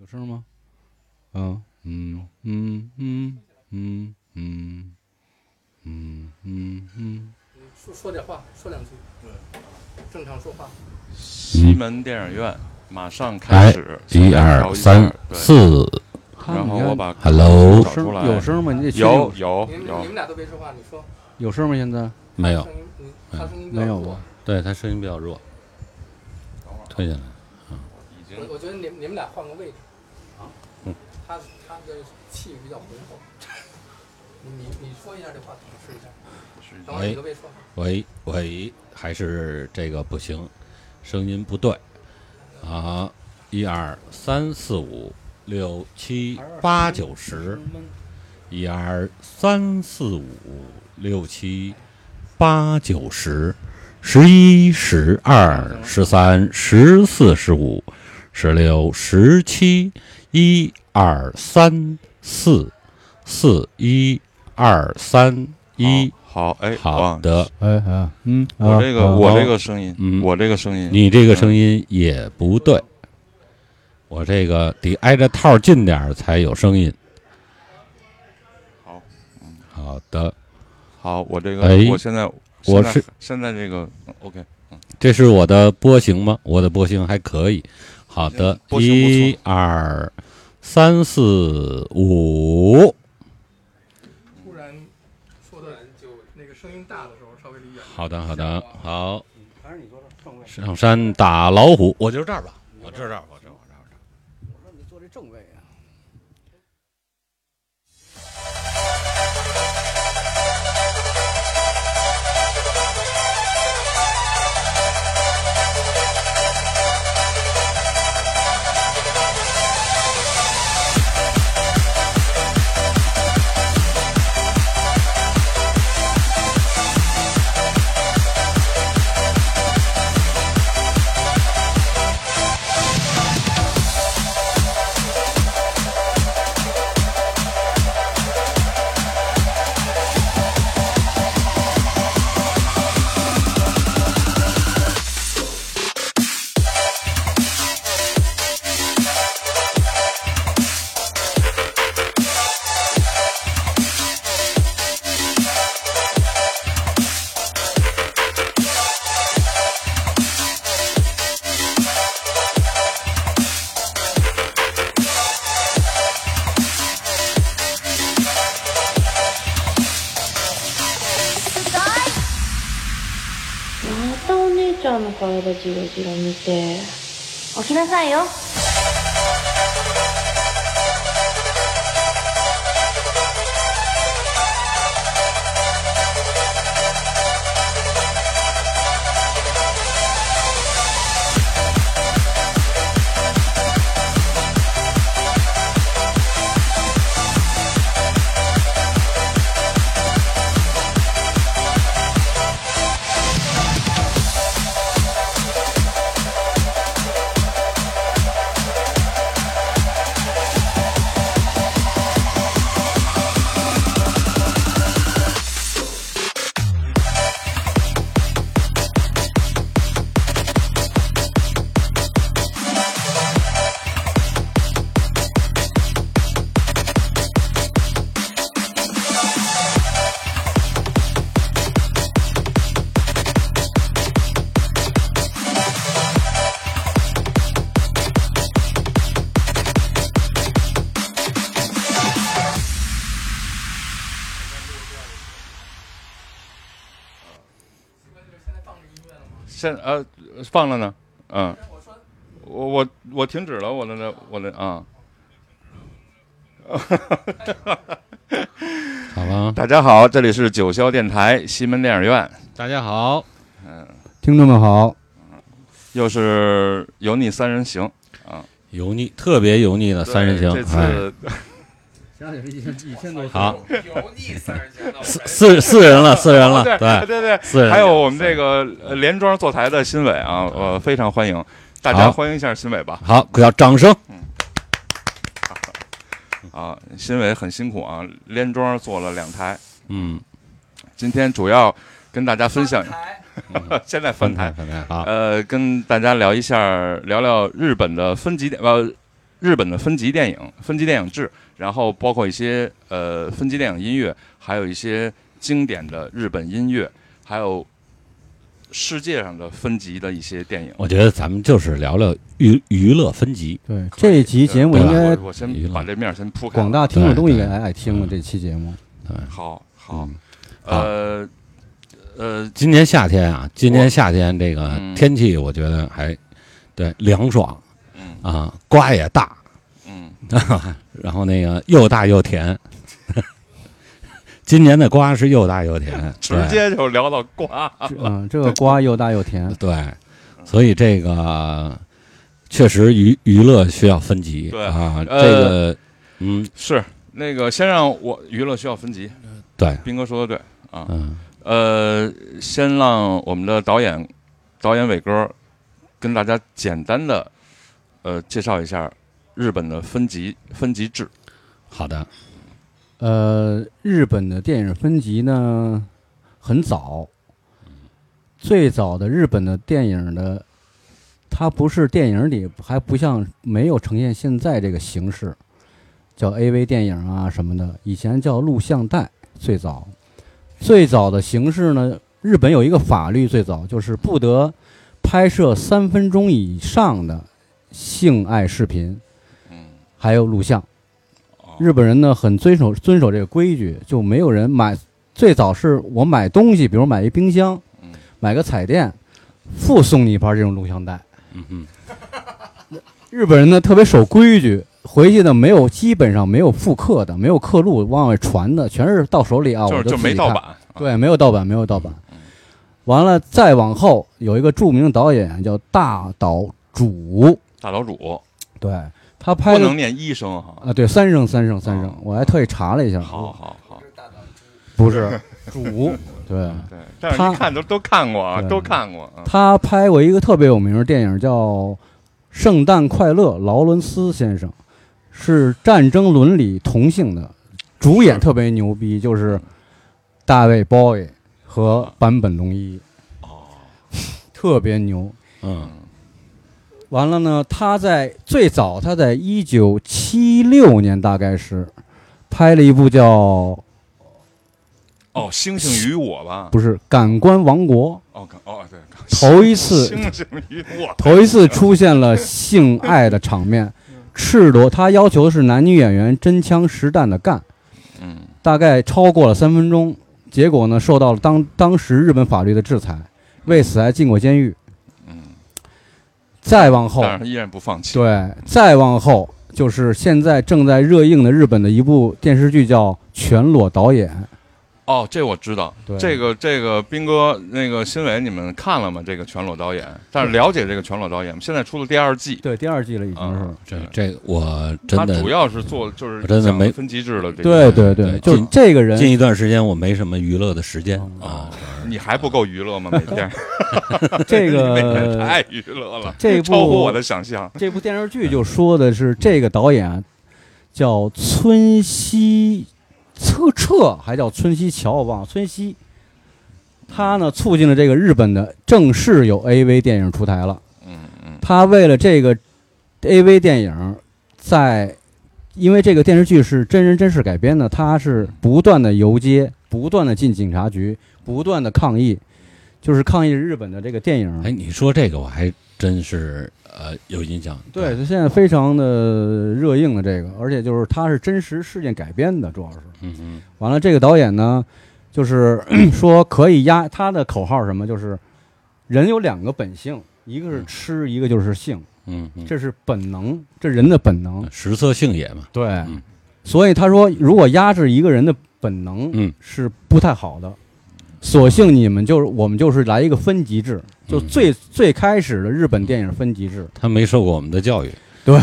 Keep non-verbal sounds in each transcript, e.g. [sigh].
有声吗？嗯嗯嗯嗯嗯嗯嗯嗯嗯。说说点话，说两句。对，正常说话。西门电影院马上开始，一二三四。然后我把 Hello 找出来。有声吗？你得有有有。你们俩都别说话，你说。有声吗？现在没有。他声音没有啊？对他声音比较弱。退下来。我我觉得你你们俩换个位置。气比较浑厚。你你说一下这话筒，试一下。喂喂喂，还是这个不行，声音不对。啊，一二三四五六七八九十，一二三四五六七八九十，十一十二十三十四十五十六十七，一二三四四一二三一。好，哎，好的，哎哎，嗯，我这个，我这个声音，嗯，我这个声音，你这个声音也不对，我这个得挨着套近点才有声音。好，嗯，好的，好，我这个，哎，我现在，我是现在这个，OK，嗯，这是我的波形吗？我的波形还可以。好的一二三四五。突然说的人就那个声音大的时候稍微离远一点。好的好的好。上山打老虎我就这儿吧。我就这儿吧。広見て起きなさいよ。现呃放了呢，嗯，我我我停止了我的那我的啊，[laughs] 好了，大家好，这里是九霄电台西门电影院，大家好，嗯，听众们好，又是油腻三人行啊，油腻特别油腻的三人行，这次。好，四四四人了，四人了，[laughs] 对对。对，四人。还有我们这个连庄坐台的新伟啊，呃，非常欢迎，大家欢迎一下新伟吧。好，要掌声。啊，新伟很辛苦啊，连庄做了两台。嗯，今天主要跟大家分享，[laughs] 现在分台。分台啊。呃，跟大家聊一下，聊聊日本的分级点呃。日本的分级电影、分级电影制，然后包括一些呃分级电影音乐，还有一些经典的日本音乐，还有世界上的分级的一些电影。我觉得咱们就是聊聊娱娱乐分级。对，这一集节目应该我先把这面先铺开。广大听众都应该爱听了这期节目。对，好好，呃呃，今年夏天啊，今年夏天这个天气，我觉得还对凉爽。啊，瓜也大，嗯，[laughs] 然后那个又大又甜，[laughs] 今年的瓜是又大又甜，直接就聊到瓜，嗯，这个瓜又大又甜，[laughs] 对，所以这个确实娱娱乐需要分级，对啊，这个，嗯，是那个先让我娱乐需要分级，对，斌哥说的对啊，嗯。呃，先让我们的导演导演伟哥跟大家简单的。呃，介绍一下日本的分级分级制。好的，呃，日本的电影分级呢很早，最早的日本的电影的，它不是电影里，还不像没有呈现现在这个形式，叫 AV 电影啊什么的，以前叫录像带。最早最早的形式呢，日本有一个法律，最早就是不得拍摄三分钟以上的。性爱视频，还有录像，日本人呢很遵守遵守这个规矩，就没有人买。最早是我买东西，比如买一冰箱，买个彩电，附送你一盘这种录像带。[laughs] 日本人呢特别守规矩，回去呢没有基本上没有复刻的，没有刻录往外传的，全是到手里啊，我就没盗版。对，没有盗版，没有盗版。完了再往后有一个著名导演叫大岛主。大岛主，对他拍不能念一声哈。啊，对三声三声三声，我还特意查了一下，好好好，不是 [laughs] 主，对。对，但是一看都都看过啊，都看过。他拍过一个特别有名的电影叫《圣诞快乐》，劳伦斯先生是战争伦理同性的，主演特别牛逼，就是大卫·鲍伊和坂本龙一，哦，特别牛，嗯。完了呢，他在最早，他在一九七六年大概是拍了一部叫《哦星星与我》吧，不是《感官王国》哦哦对，[laughs] 头一次星星与我，头一次出现了性爱的场面，赤裸，他要求的是男女演员真枪实弹的干，嗯，大概超过了三分钟，结果呢，受到了当当时日本法律的制裁，为此还进过监狱。再往后，但是他依然不放弃。对，再往后就是现在正在热映的日本的一部电视剧，叫《全裸导演》。哦，这我知道。这个这个斌哥，那个新伟，你们看了吗？这个全裸导演，但是了解这个全裸导演吗，现在出了第二季。对，第二季了已经是。这这我真的。他主要是做就是真的没分机制的。对对对，就这个人。近一段时间我没什么娱乐的时间啊。[laughs] 你还不够娱乐吗？每天？[laughs] 这个 [laughs] 太娱乐了，这部超乎我的想象。这部电视剧就说的是这个导演叫村西。策彻还叫村西桥，我忘了村西。他呢促进了这个日本的正式有 AV 电影出台了。嗯嗯。他为了这个 AV 电影，在因为这个电视剧是真人真事改编的，他是不断的游街，不断的进警察局，不断的抗议，就是抗议日本的这个电影。哎，你说这个我还真是。呃，有印象。对，他现在非常的热映的这个，而且就是他是真实事件改编的，主要是。嗯嗯。完了，这个导演呢，就是说可以压他的口号什么，就是人有两个本性，一个是吃，一个就是性。嗯。这是本能，这人的本能。食色性也嘛。对。所以他说，如果压制一个人的本能，嗯，是不太好的。索性你们就是我们就是来一个分级制。就最最开始的日本电影分级制，他没受过我们的教育。对，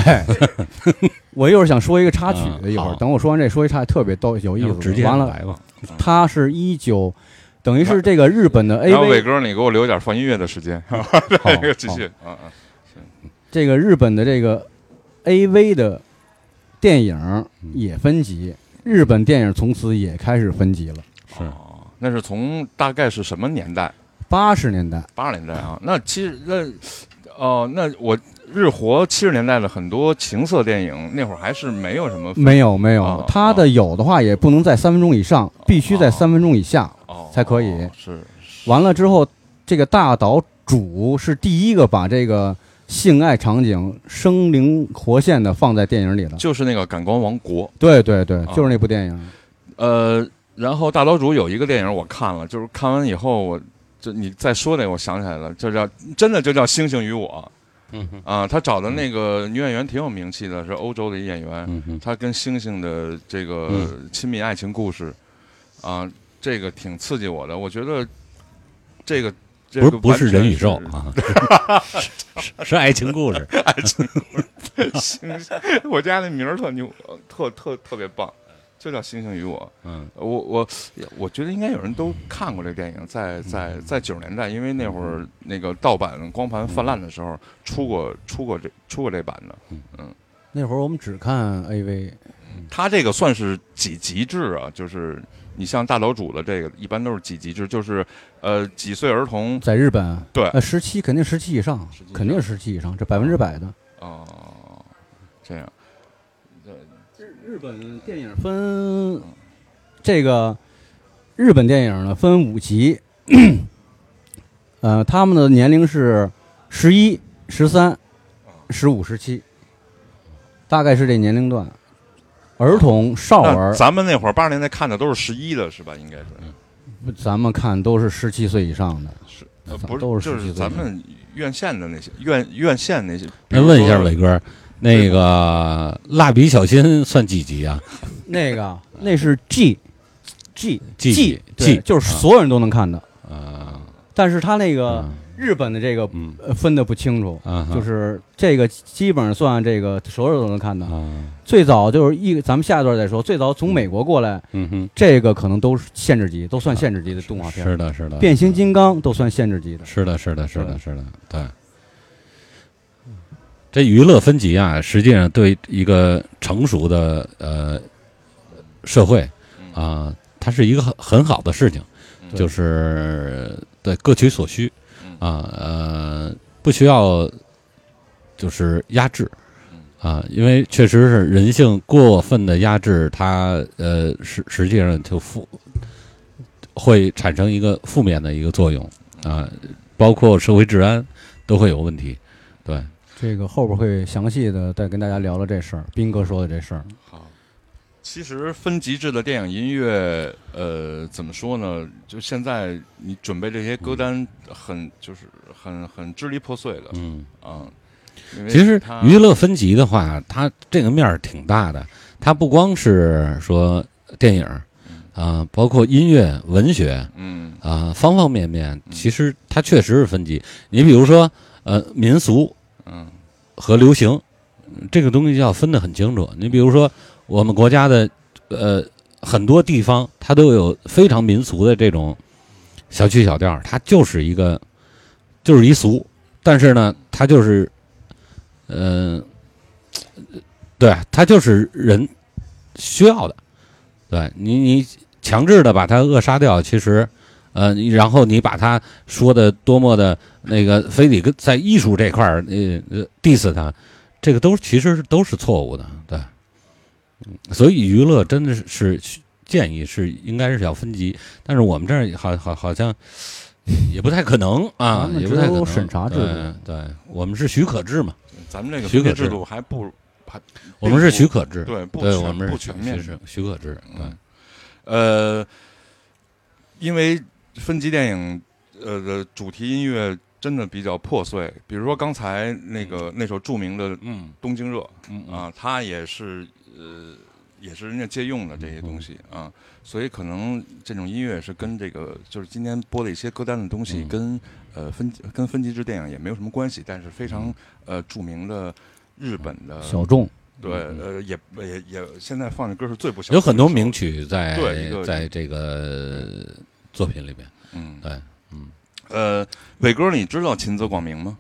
[laughs] 我一会儿想说一个插曲的，一会儿等我说完这说一插特别逗有意思。直接完了来吧。他是一九，等于是这个日本的 AV。然后伟哥，你给我留点放音乐的时间。好，[laughs] 继续。嗯嗯，行。这个日本的这个 AV 的电影也分级，日本电影从此也开始分级了。是，那是从大概是什么年代？八十年代，八十年代啊，那其实那，哦，那我日活七十年代的很多情色电影，那会儿还是没有什么，没有没有啊，他的有的话也不能在三分钟以上，必须在三分钟以下。哦才可以哦是完了之后，这个大岛主是第一个把这个性爱场景生灵活现的放在电影里的。就是那个《感官王国》。对对对，啊就是那部电影。呃，然后大岛主有一个电影我看了，就是看完以后我。就你再说那个，我想起来了，就叫真的就叫《星星与我》。嗯啊，他找的那个女演员挺有名气的，是欧洲的一演员。嗯，他跟星星的这个嗯亲密爱情故事，啊，这个挺刺激我的。我觉得这个这个不是不是人宇宙啊，[laughs] 是爱情故事 [laughs] 爱情故事。[laughs] 星星，我家那名儿特牛，呃特特特别棒，就叫《星星与我》。嗯。我我我觉得应该有人都看过这电影，在在在九十年代，因为那会儿那个盗版光盘泛滥的时候，出过出过这出过这版的。嗯。那会儿我们只看 AV，他这个算是几级制啊？就是你像大岛主的这个，一般都是几级制，就是呃几岁儿童在日本，对。呃，十七肯定十七以上17以上，肯定是十七以上，这百分之百的。哦，这样日本电影分这个日本电影呢分五级，呃，他们的年龄是十一、十三、十五、十七，大概是这年龄段。儿童、少儿，咱们那会儿八十年代看的都是十一的，是吧？应该是咱们看都是十七岁以上的。是呃不是都是17就是岁咱们院线的那些院院线那些。那问一下伟伟哥，那个蜡笔小新算几集啊？那个那是 G G G G，G 就是所有人都能看的。啊，但是他那个嗯日本的这个分的不清楚，啊，就是这个基本上算这个所有人都能看的。啊，最早就是一，咱们下一段再说。最早从美国过来，这个可能都是限制级，都算限制级的动画片。是的，是的，变形金刚都算限制级的。是的，是的，是的，是的，对。这娱乐分级啊，实际上对一个成熟的呃社会啊，它是一个很很好的事情，嗯。就是对各取所需嗯。啊，呃，不需要就是压制啊，因为确实是人性过分的压制，它呃实实际上就负会产生一个负面的一个作用啊，包括社会治安都会有问题。对，这个后边会详细的再跟大家聊聊这事儿，斌哥说的这事儿。好，其实分级制的电影音乐，呃，怎么说呢？就现在你准备这些歌单很，就是很很支离破碎的嗯，啊。其实娱乐分级的话，它这个面儿挺大的，它不光是说电影儿啊，包括音乐、文学嗯啊，方方面面，其实它确实是分级。你比如说，呃，民俗嗯和流行这个东西要分得很清楚。你比如说，我们国家的呃很多地方，它都有非常民俗的这种小曲小调，它就是一个就是一俗，但是呢，它就是嗯、对，它就是人需要的。对你，你强制的把它扼杀掉，其实，呃，然后你把他说的多么的那个，非得跟在艺术这块儿，呃呃 diss 他，这个都其实都是错误的，对。嗯所以娱乐真的是是建议是应该是要分级，但是我们这儿好好好像也不太可能啊也不太可能。审查制度对，对我们是许可制嘛，咱们这个许可制度还不还我们是许可制，对不，全我们是不全面是许可制，对。嗯呃，因为分级电影呃的主题音乐真的比较破碎，比如说刚才那个那首著名的《嗯。东京热》嗯啊，它也是呃也是人家借用的这些东西啊，所以可能这种音乐是跟这个就是今天播的一些歌单的东西嗯。跟呃分跟分级制电影也没有什么关系，但是非常呃著名的日本的小众，对呃也也也现在放的歌是最不小有很多名曲。在在这个作品里面，嗯，对，嗯，呃，伟哥，你知道秦泽广明吗？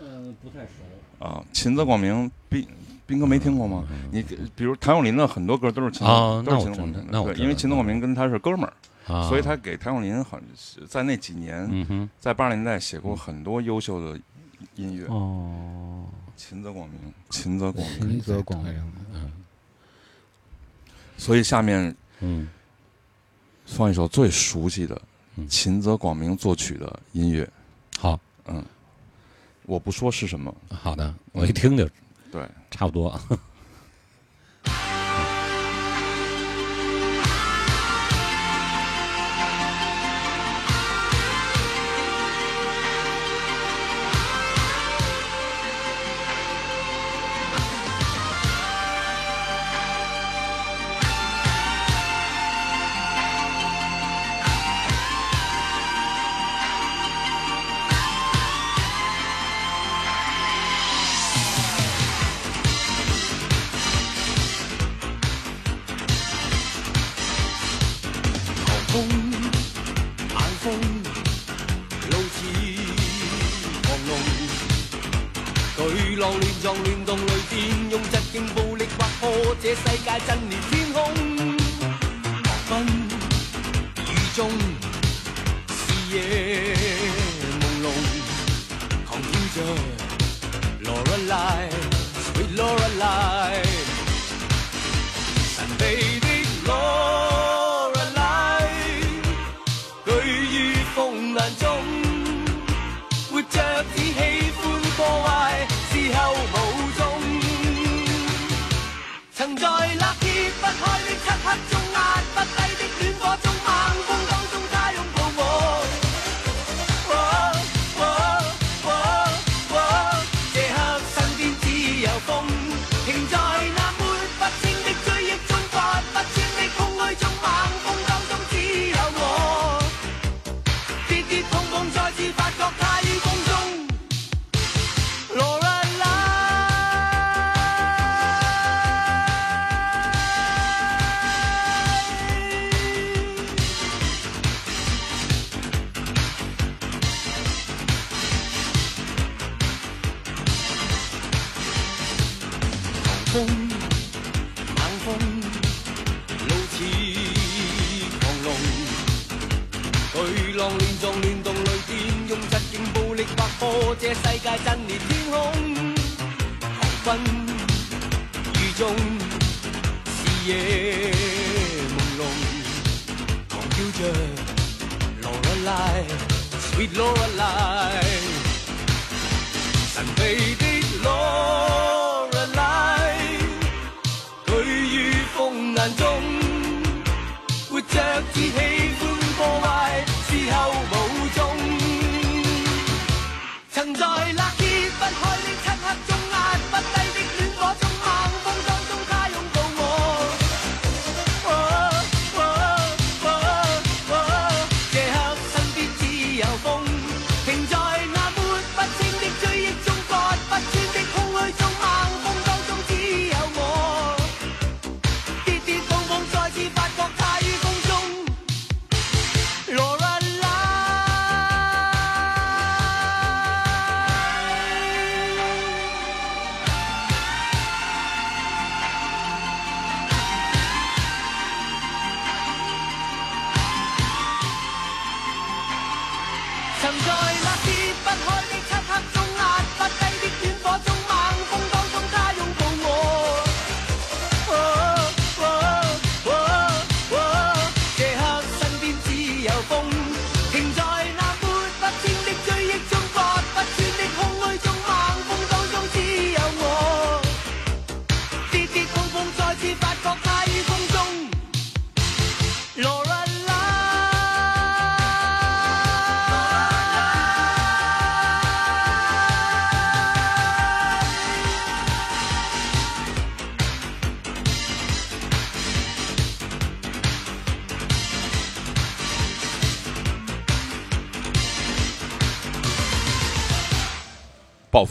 呃，不太熟。啊，秦泽广明，斌斌哥没听过吗？你比如谭咏麟的很多歌都是秦啊都是秦泽广明的，对，因为秦泽广明跟他是哥们儿，啊，所以他给谭咏麟很在那几年，嗯，在八十年代写过很多优秀的音乐。哦，秦泽广明，秦泽广明，秦泽广明，嗯。所以下面，嗯，放一首最熟悉的秦泽广明作曲的音乐。好，嗯，我不说是什么。好的，我一听就，对，差不多。风，冷风，怒似狂龙，巨浪乱撞乱动雷电，用疾劲暴力划破这世界震裂天空，狂奔雨中，视野朦胧，狂叫着 l o r a l i e s w e e t l o r a l i e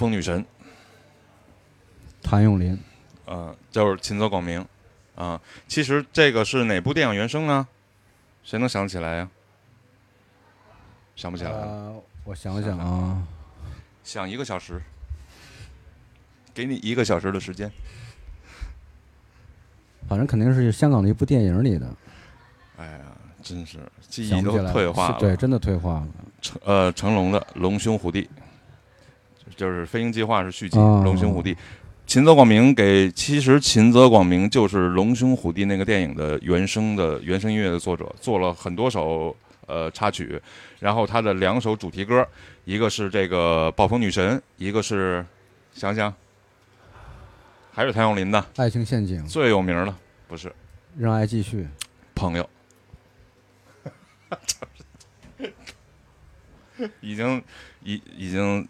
风女神，谭咏麟，呃，就是秦泽广明，啊，其实这个是哪部电影原声呢？谁能想起来呀？想不起来了。我想想啊，想一个小时，给你一个小时的时间。反正肯定是香港的一部电影里的。哎呀，真是记忆都退化了，对，真的退化了。成呃成龙的《龙兄虎弟》。就是《飞鹰计划》是续集，《龙兄虎弟》。秦泽广明给，其实秦泽广明就是《龙兄虎弟》那个电影的原声的原声音乐的作者，做了很多首呃插曲，然后他的两首主题歌，一个是这个《暴风女神》，一个是想想，还是谭咏麟的《爱情陷阱》最有名的，不是《让爱继续》，朋友，[laughs] [laughs] 已经已已经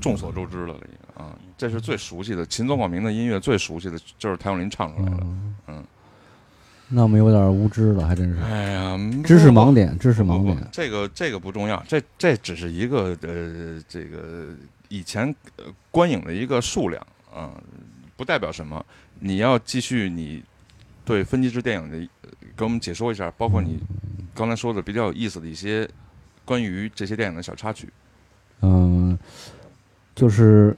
众所周知了，已经啊。这是最熟悉的秦宗广明的音乐，最熟悉的就是谭咏麟唱出来的。嗯，那我们有点无知了，还真是。哎呀，知识盲点，知识盲点。这个这个不重要，这这只是一个呃，这个以前观影的一个数量啊，不代表什么。你要继续你对分级制电影的给我们解说一下，包括你刚才说的比较有意思的一些关于这些电影的小插曲。嗯，就是。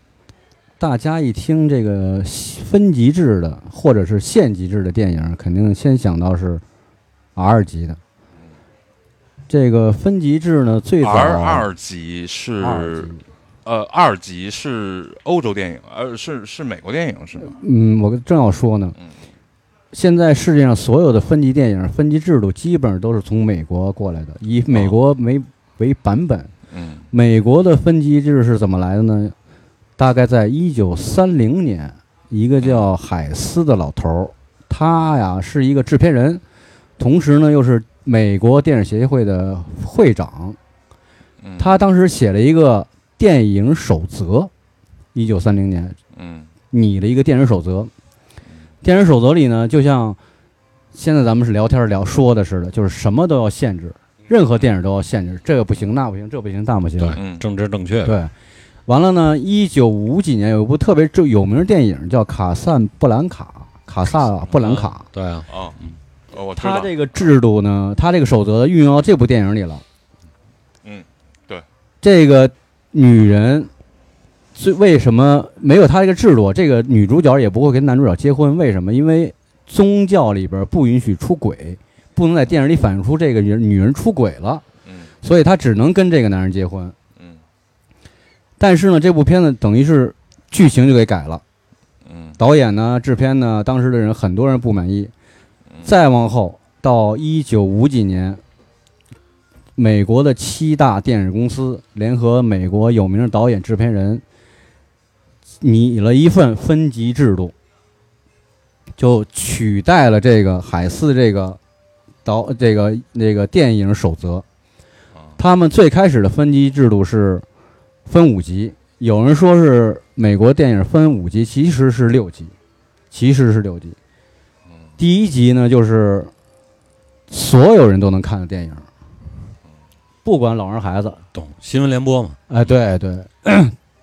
大家一听这个分级制的或者是县级制的电影，肯定先想到是 R 级的。这个分级制呢，最早 R 二级是呃二级是欧洲电影，呃是是美国电影是吗？嗯，我正要说呢。现在世界上所有的分级电影分级制度基本上都是从美国过来的，以美国为为版本。嗯，美国的分级制是怎么来的呢？大概在一九三零年，一个叫海斯的老头儿，他呀是一个制片人，同时呢又是美国电影协会的会长。他当时写了一个电影守则，一九三零年，嗯，拟了一个电影守则。电影守则里呢，就像现在咱们是聊天聊说的似的，就是什么都要限制，任何电影都要限制，这个不行，那不行，这不行，那不行，对，政治正确，对。完了呢？一九五几年有一部特别就有名的电影叫《卡萨布兰卡》，卡萨布兰卡。对啊，啊，哦，他这个制度呢，他这个守则运用到这部电影里了。嗯，对。这个女人，最为什么没有他这个制度？这个女主角也不会跟男主角结婚？为什么？因为宗教里边不允许出轨，不能在电影里反映出这个女女人出轨了。嗯，所以她只能跟这个男人结婚。但是呢，这部片子等于是剧情就给改了，嗯，导演呢、制片呢，当时的人很多人不满意。再往后到一九五几年，美国的七大电影公司联合美国有名的导演、制片人，拟了一份分级制度，就取代了这个海斯这个导这个那个电影守则。他们最开始的分级制度是。分五级，有人说是美国电影分五级，其实是六级，其实是六级。第一级呢，就是所有人都能看的电影，不管老人孩子，懂新闻联播嘛？哎，对对。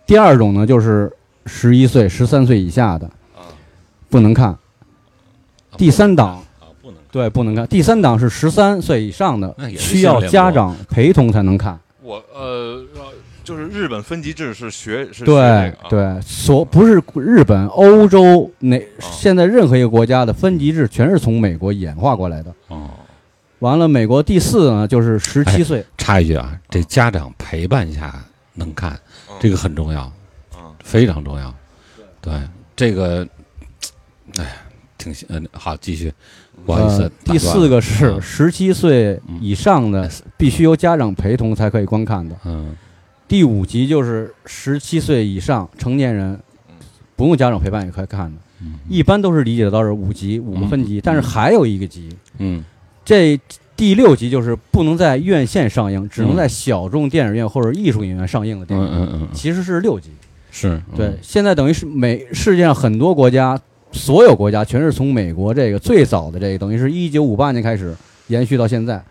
第二种呢，就是十一岁、十三岁以下的，不能看。第三档对不能看。第三档是十三岁以上的，需要家长陪同才能看。我呃。就是日本分级制是学是对对，所不是日本、欧洲那现在任何一个国家的分级制全是从美国演化过来的。哦，完了，美国第四呢就是十七岁。插一句啊，这家长陪伴下能看，这个很重要，嗯，非常重要。对这个，哎呀，挺嗯好，继续，不好意思。第四个是十七岁以上的必须由家长陪同才可以观看的。嗯。第五集就是十七岁以上成年人，不用家长陪伴也可以看的。一般都是理解到是五集五个分级，但是还有一个集。嗯，这第六集就是不能在院线上映，只能在小众电影院或者艺术影院上映的电影。嗯嗯嗯，其实是六集。是对，现在等于是美世界上很多国家，所有国家全是从美国这个最早的这个，等于是一九五八年开始延续到现在，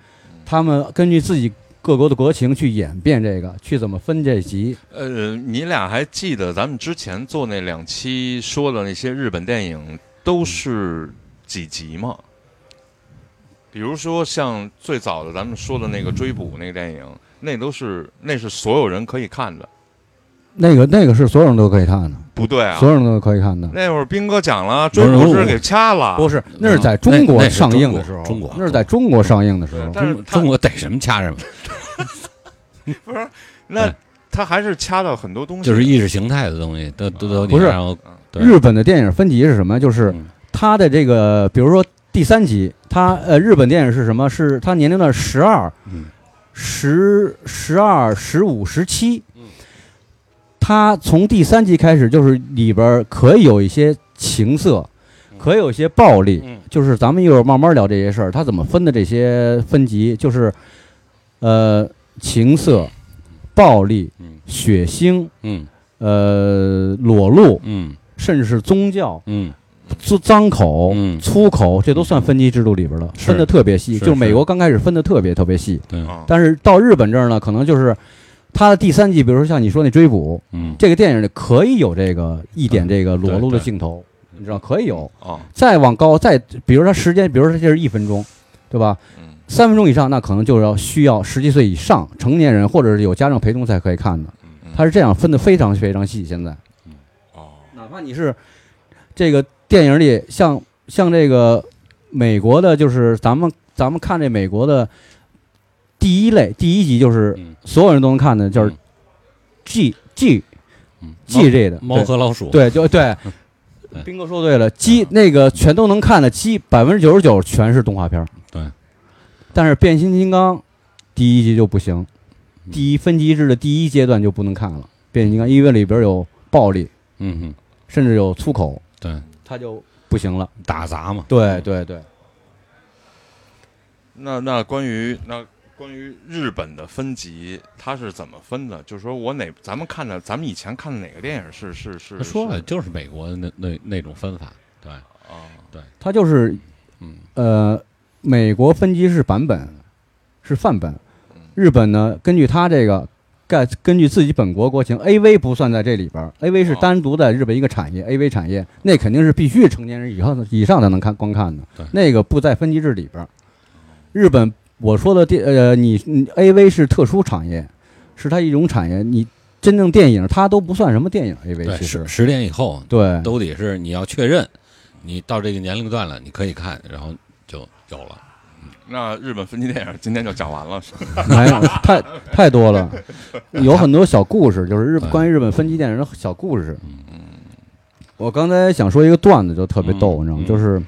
他们根据自己。各国的国情去演变这个，去怎么分这级？呃，你俩还记得咱们之前做那两期说的那些日本电影都是几集吗？比如说像最早的咱们说的那个追捕那个电影，那都是那是所有人可以看的。那个那个是所有人都可以看的，不对啊，所有人都可以看的。那会儿兵哥讲了，追捕是给掐了，不是，那是在中国上映的时候，中国那是在中国上映的时候，但是中国逮什么掐什么。[laughs] 不是，那他还是掐到很多东西，就是意识形态的东西，都都都不是日本的电影分级是什么？就是他的这个，比如说第三集，他呃，日本电影是什么？是他年龄段十二、十、十二、十五、十七。它从第三集开始，就是里边可以有一些情色，可以有一些暴力。就是咱们一会儿慢慢聊这些事儿，它怎么分的这些分级？就是呃，情色、暴力、血腥，嗯，呃，裸露，嗯。甚至是宗教，嗯，粗脏口，嗯，粗口，这都算分级制度里边的，分的特别细。就美国刚开始分的特别特别细，对。但是到日本这儿呢，可能就是它的第三季，比如说像你说那追捕，嗯，这个电影里可以有这个一点这个裸露的镜头，你知道可以有啊。再往高，再比如说时间，比如说这是一分钟，对吧？嗯，三分钟以上，那可能就要需要十几岁以上成年人或者是有家长陪同才可以看的。他是这样分的非常非常细，现在。哪怕你是这个电影里，像像这个美国的，就是咱们咱们看这美国的第一类第一集，就是所有人都能看的，就是 G G G 这的猫和老鼠，对，就对，[laughs] 斌哥说对了，鸡那个全都能看的鸡，百分之九十九全是动画片对，但是变形金刚第一集就不行，第一分级制的第一阶段就不能看了，变形金刚因为里边有暴力，嗯哼。甚至有粗口，对，它就不行了，打杂嘛。对对对。那那关于那关于日本的分级，它是怎么分的？就是说我哪咱们看的，咱们以前看的哪个电影是是是？他说了，就是美国的那那那种分法。对啊，对，他就是嗯呃，美国分级是版本，是范本，日本呢根据它这个。盖根据自己本国国情，A V 不算在这里边，A V 是单独在日本一个产业，A V 产业那肯定是必须成年人以上以上才能看观看的，那个不在分级制里边。日本我说的电呃，你 A V 是特殊产业，是它一种产业，你真正电影它都不算什么电影 A V，其实十点以后对都得是你要确认，你到这个年龄段了你可以看，然后就有了。那日本分级电影今天就讲完了，[laughs] 没有太太多了，有很多小故事，就是日关于日本分级电影的小故事。嗯，我刚才想说一个段子，就特别逗，你知道吗？就是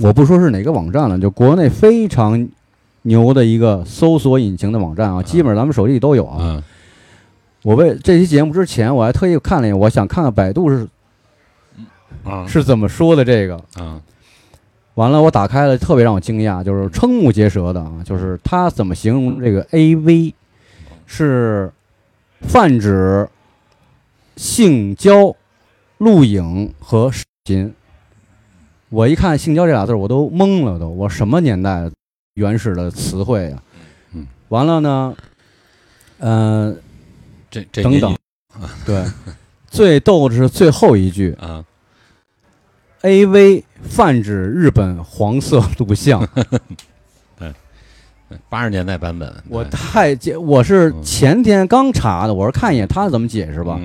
我不说是哪个网站了，就国内非常牛的一个搜索引擎的网站啊，基本上咱们手机里都有啊。我为这期节目之前，我还特意看了一眼，我想看看百度是啊是怎么说的这个啊。完了，我打开了，特别让我惊讶，就是瞠目结舌的啊！就是他怎么形容这个 A V，是泛指性交、录影和视频。我一看“性交”这俩字我都懵了，都我什么年代原始的词汇啊？嗯，完了呢，嗯，这这等等，[laughs] 对，最逗的是最后一句啊。A V 泛指日本黄色录像，[laughs] 对，八十年代版本。我太解，我是前天刚查的，我是看一眼他怎么解释吧。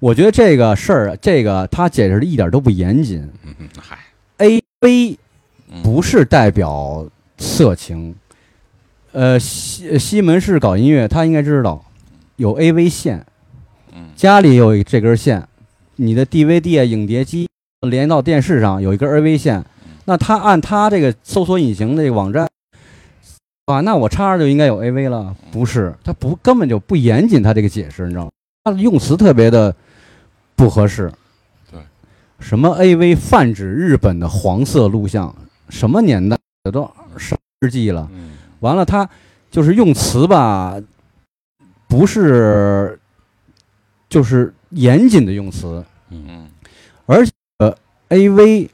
我觉得这个事儿，这个他解释的一点都不严谨。嗨，A V 不是代表色情。呃，西西门市搞音乐，他应该知道有 A V 线，家里有这根线，你的 D V D 啊，影碟机。连到电视上有一根 AV 线，那他按他这个搜索引擎这个网站，啊，那我插上就应该有 AV 了？不是，他不根本就不严谨，他这个解释你知道吗？他的用词特别的不合适。对，什么 AV 泛指日本的黄色录像？什么年代的？都世纪了？完了，他就是用词吧，不是，就是严谨的用词。嗯，而且。A V，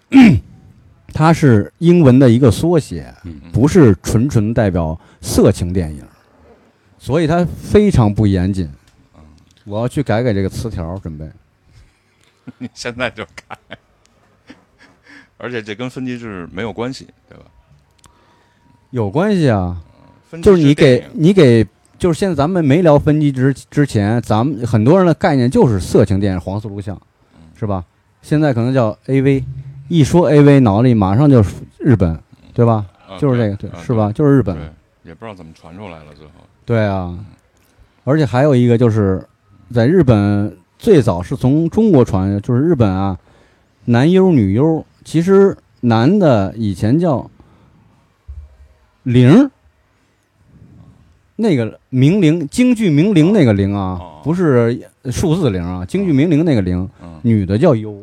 它是英文的一个缩写，不是纯纯代表色情电影，所以它非常不严谨。我要去改改这个词条，准备。[laughs] 你现在就改，而且这跟分级制没有关系，对吧？有关系啊，就是你给你给，就是现在咱们没聊分级之之前，咱们很多人的概念就是色情电影、黄色录像，是吧？现在可能叫 A V，一说 A V，脑子里马上就是日本，对吧？就是这个，对，是吧？就是日本。也不知道怎么传出来了，最后。对啊，而且还有一个就是，在日本最早是从中国传，就是日本啊，男优女优，其实男的以前叫铃，那个名铃，京剧名铃那个铃啊哦，不是数字铃啊，京剧名铃那个铃，嗯女的叫优，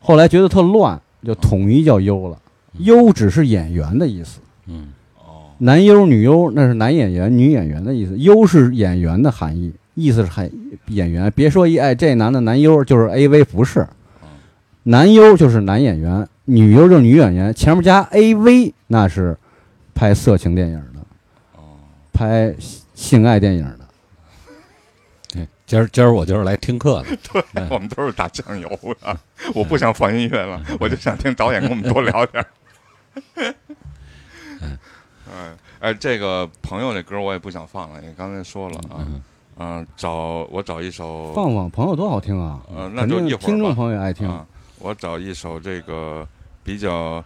后来觉得特乱，就统一叫优了。优只是演员的意思，嗯哦男优、女优那是男演员、女演员的意思，优是演员的含义，意思是还演员。别说一哎这男的男优就是 AV，不是，男优就是男演员，女优就是女演员，前面加 AV 那是拍色情电影的，哦，拍性爱电影的。[laughs] 对，今儿今儿我就是来听课的。[laughs] 对我们都是打酱油的，[laughs] 我不想放音乐了，我就想听导演跟我们多聊点儿。哎哎，这个朋友的歌我也不想放了，你刚才说了啊，嗯嗯，找我找一首放放朋友多好听啊！呃那肯定就一会儿听众朋友也爱听。啊，我找一首这个比较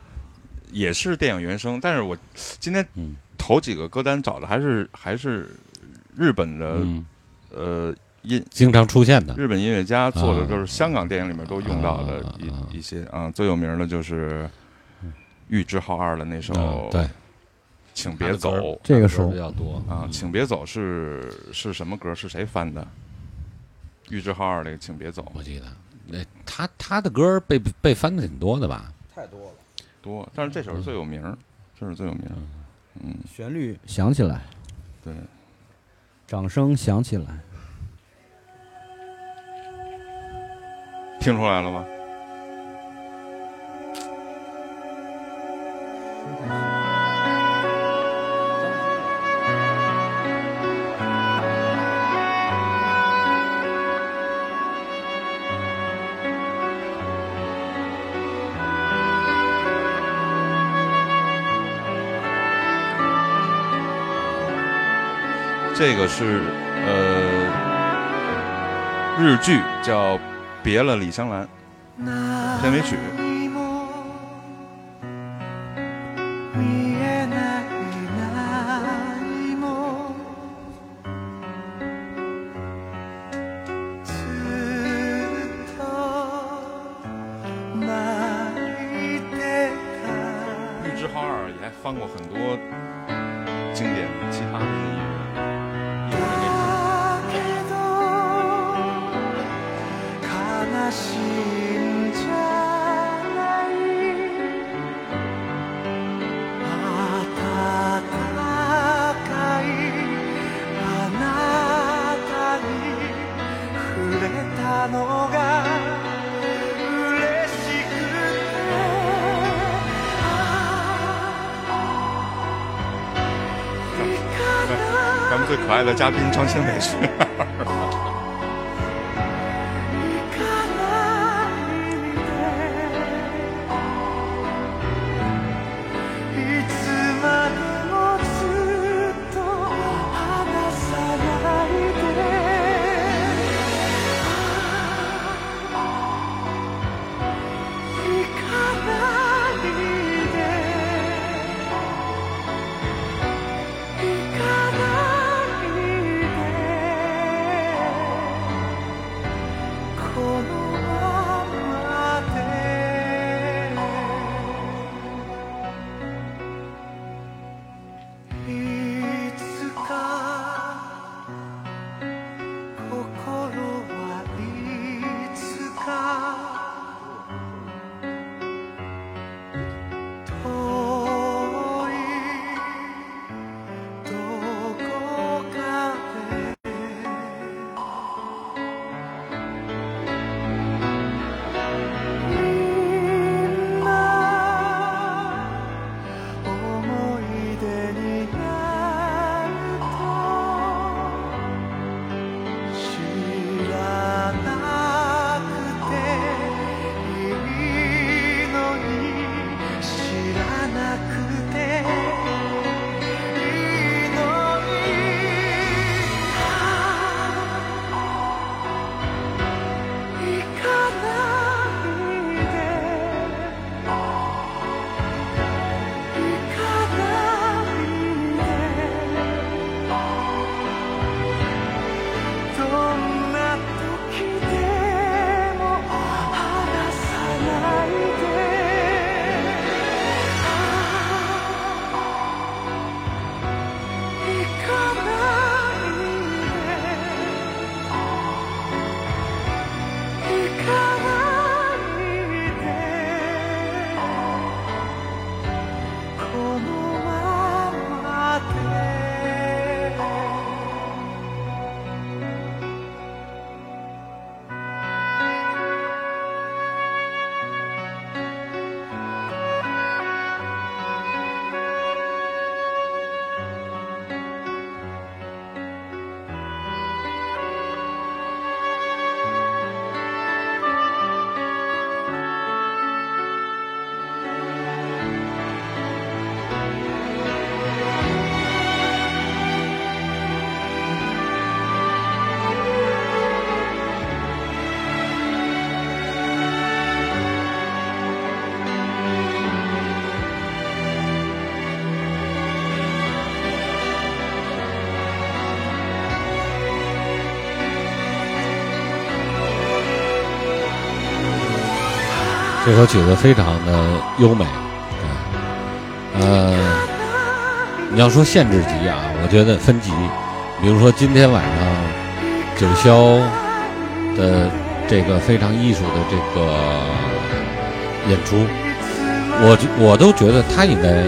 也是电影原声，但是我今天嗯。头几个歌单找的还是还是日本的、嗯，呃音经常出现的。日本音乐家做的，啊。就是香港电影里面都用到的一、啊啊。一些啊，最有名的就是玉置浩二的那首嗯，《对，请别走这个他的歌手比较多。啊，嗯请别走是是什么歌？是谁翻的？玉置浩二那个《请别走我记得。那他他的歌被被翻的挺多的吧？太多了，》多，但是这首是最有名儿，这是最有名儿。嗯，旋律响起来，对。掌声响起来。听出来了吗？这个是呃日剧叫《别了李香兰》片尾曲。爱的嘉宾张新伟去。这首曲子非常的优美，对，呃，你要说限制级啊，我觉得分级，比如说今天晚上九霄的这个非常艺术的这个演出，我我都觉得他应该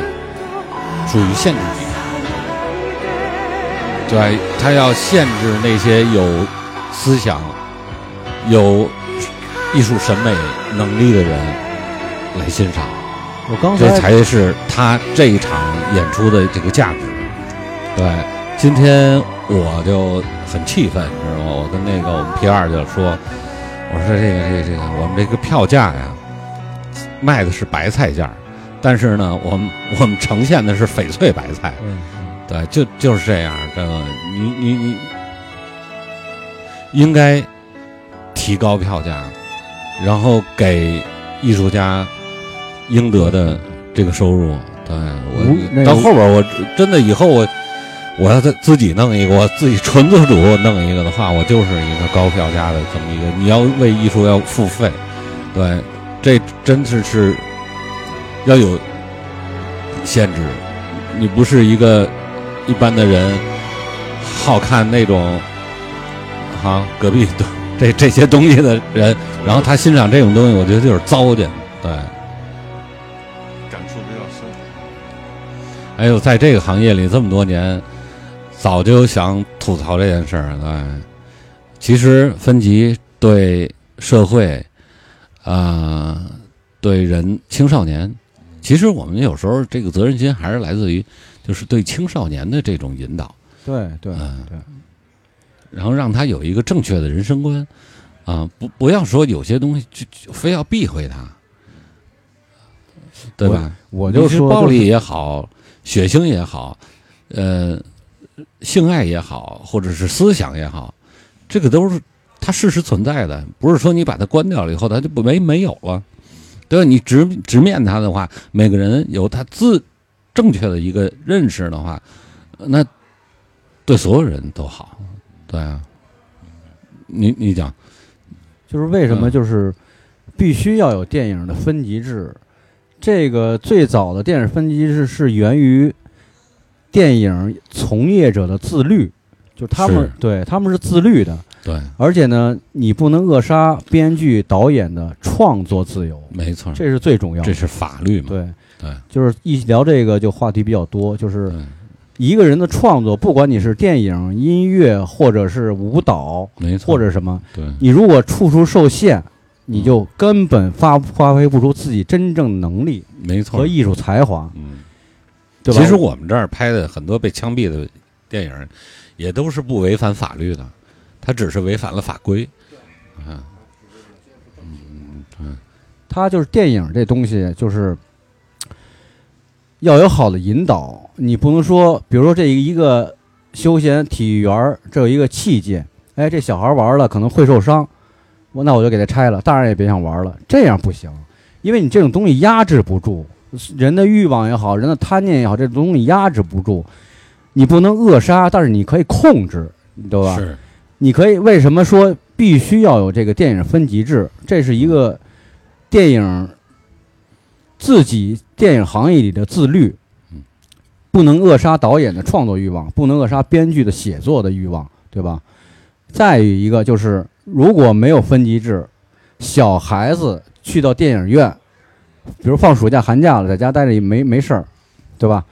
属于限制级，对，他要限制那些有思想、有艺术审美能力的人来欣赏。我刚这才才是他这一场演出的这个价值。对，今天我就很气愤，你知道吗？我跟那个我们 P 二就说，我说这个这个这个，我们这个票价呀，卖的是白菜价，但是呢，我们我们呈现的是翡翠白菜。嗯对，就就是这样。这个你你你应该提高票价，然后给艺术家应得的这个收入。对我到后边我真的以后我我要再自己弄一个，我自己纯自主弄一个的话，我就是一个高票价的这么一个，你要为艺术要付费。对，这真是是要有限制，你不是一个一般的人好看那种，哈，隔壁的这这些东西的人，然后他欣赏这种东西，我觉得就是糟践。对，感触比较深。哎呦在这个行业里这么多年，早就想吐槽这件事儿。对，其实分级对社会，啊、对人青少年，其实我们有时候这个责任心还是来自于，就是对青少年的这种引导。对对嗯对，然后让他有一个正确的人生观，啊，不不要说有些东西就就非要避讳它，对吧？我就是说就是暴力也好，血腥也好，呃，性爱也好，或者是思想也好，这个都是它事实存在的，不是说你把它关掉了以后，它就不没没有了。对吧？你直直面它的话，每个人有他自正确的一个认识的话，那对所有人都好。对啊，你你讲，就是为什么嗯就是必须要有电影的分级制？这个最早的电影分级制是源于电影从业者的自律，就他们对他们是自律的，对，而且呢，你不能扼杀编剧导演的创作自由，没错，这是最重要的。这是法律嘛？对对就是一聊这个就话题比较多，就是对，一个人的创作，不管你是电影、音乐，或者是舞蹈，没错，或者什么，对，你如果处处受限，你就根本发发挥不出自己真正能力没错和。艺术才华，嗯，对吧？其实我们这儿拍的很多被枪毙的电影，也都是不违反法律的，它只是违反了法规。嗯。他就是电影这东西，就是要有好的引导。你不能说，比如说这一个休闲体育园儿，这有一个器械，哎，这小孩玩了可能会受伤，我那我就给他拆了，大人也别想玩了，这样不行，因为你这种东西压制不住人的欲望也好，人的贪念也好，这种东西压制不住，你不能扼杀，但是你可以控制，对吧？是，你可以为什么说必须要有这个电影分级制？这是一个电影自己电影行业里的自律嗯，不能扼杀导演的创作欲望，不能扼杀编剧的写作的欲望，对吧？再有一个就是，如果没有分级制，小孩子去到电影院，比如放暑假、寒假了，在家待着也没没事儿，对吧？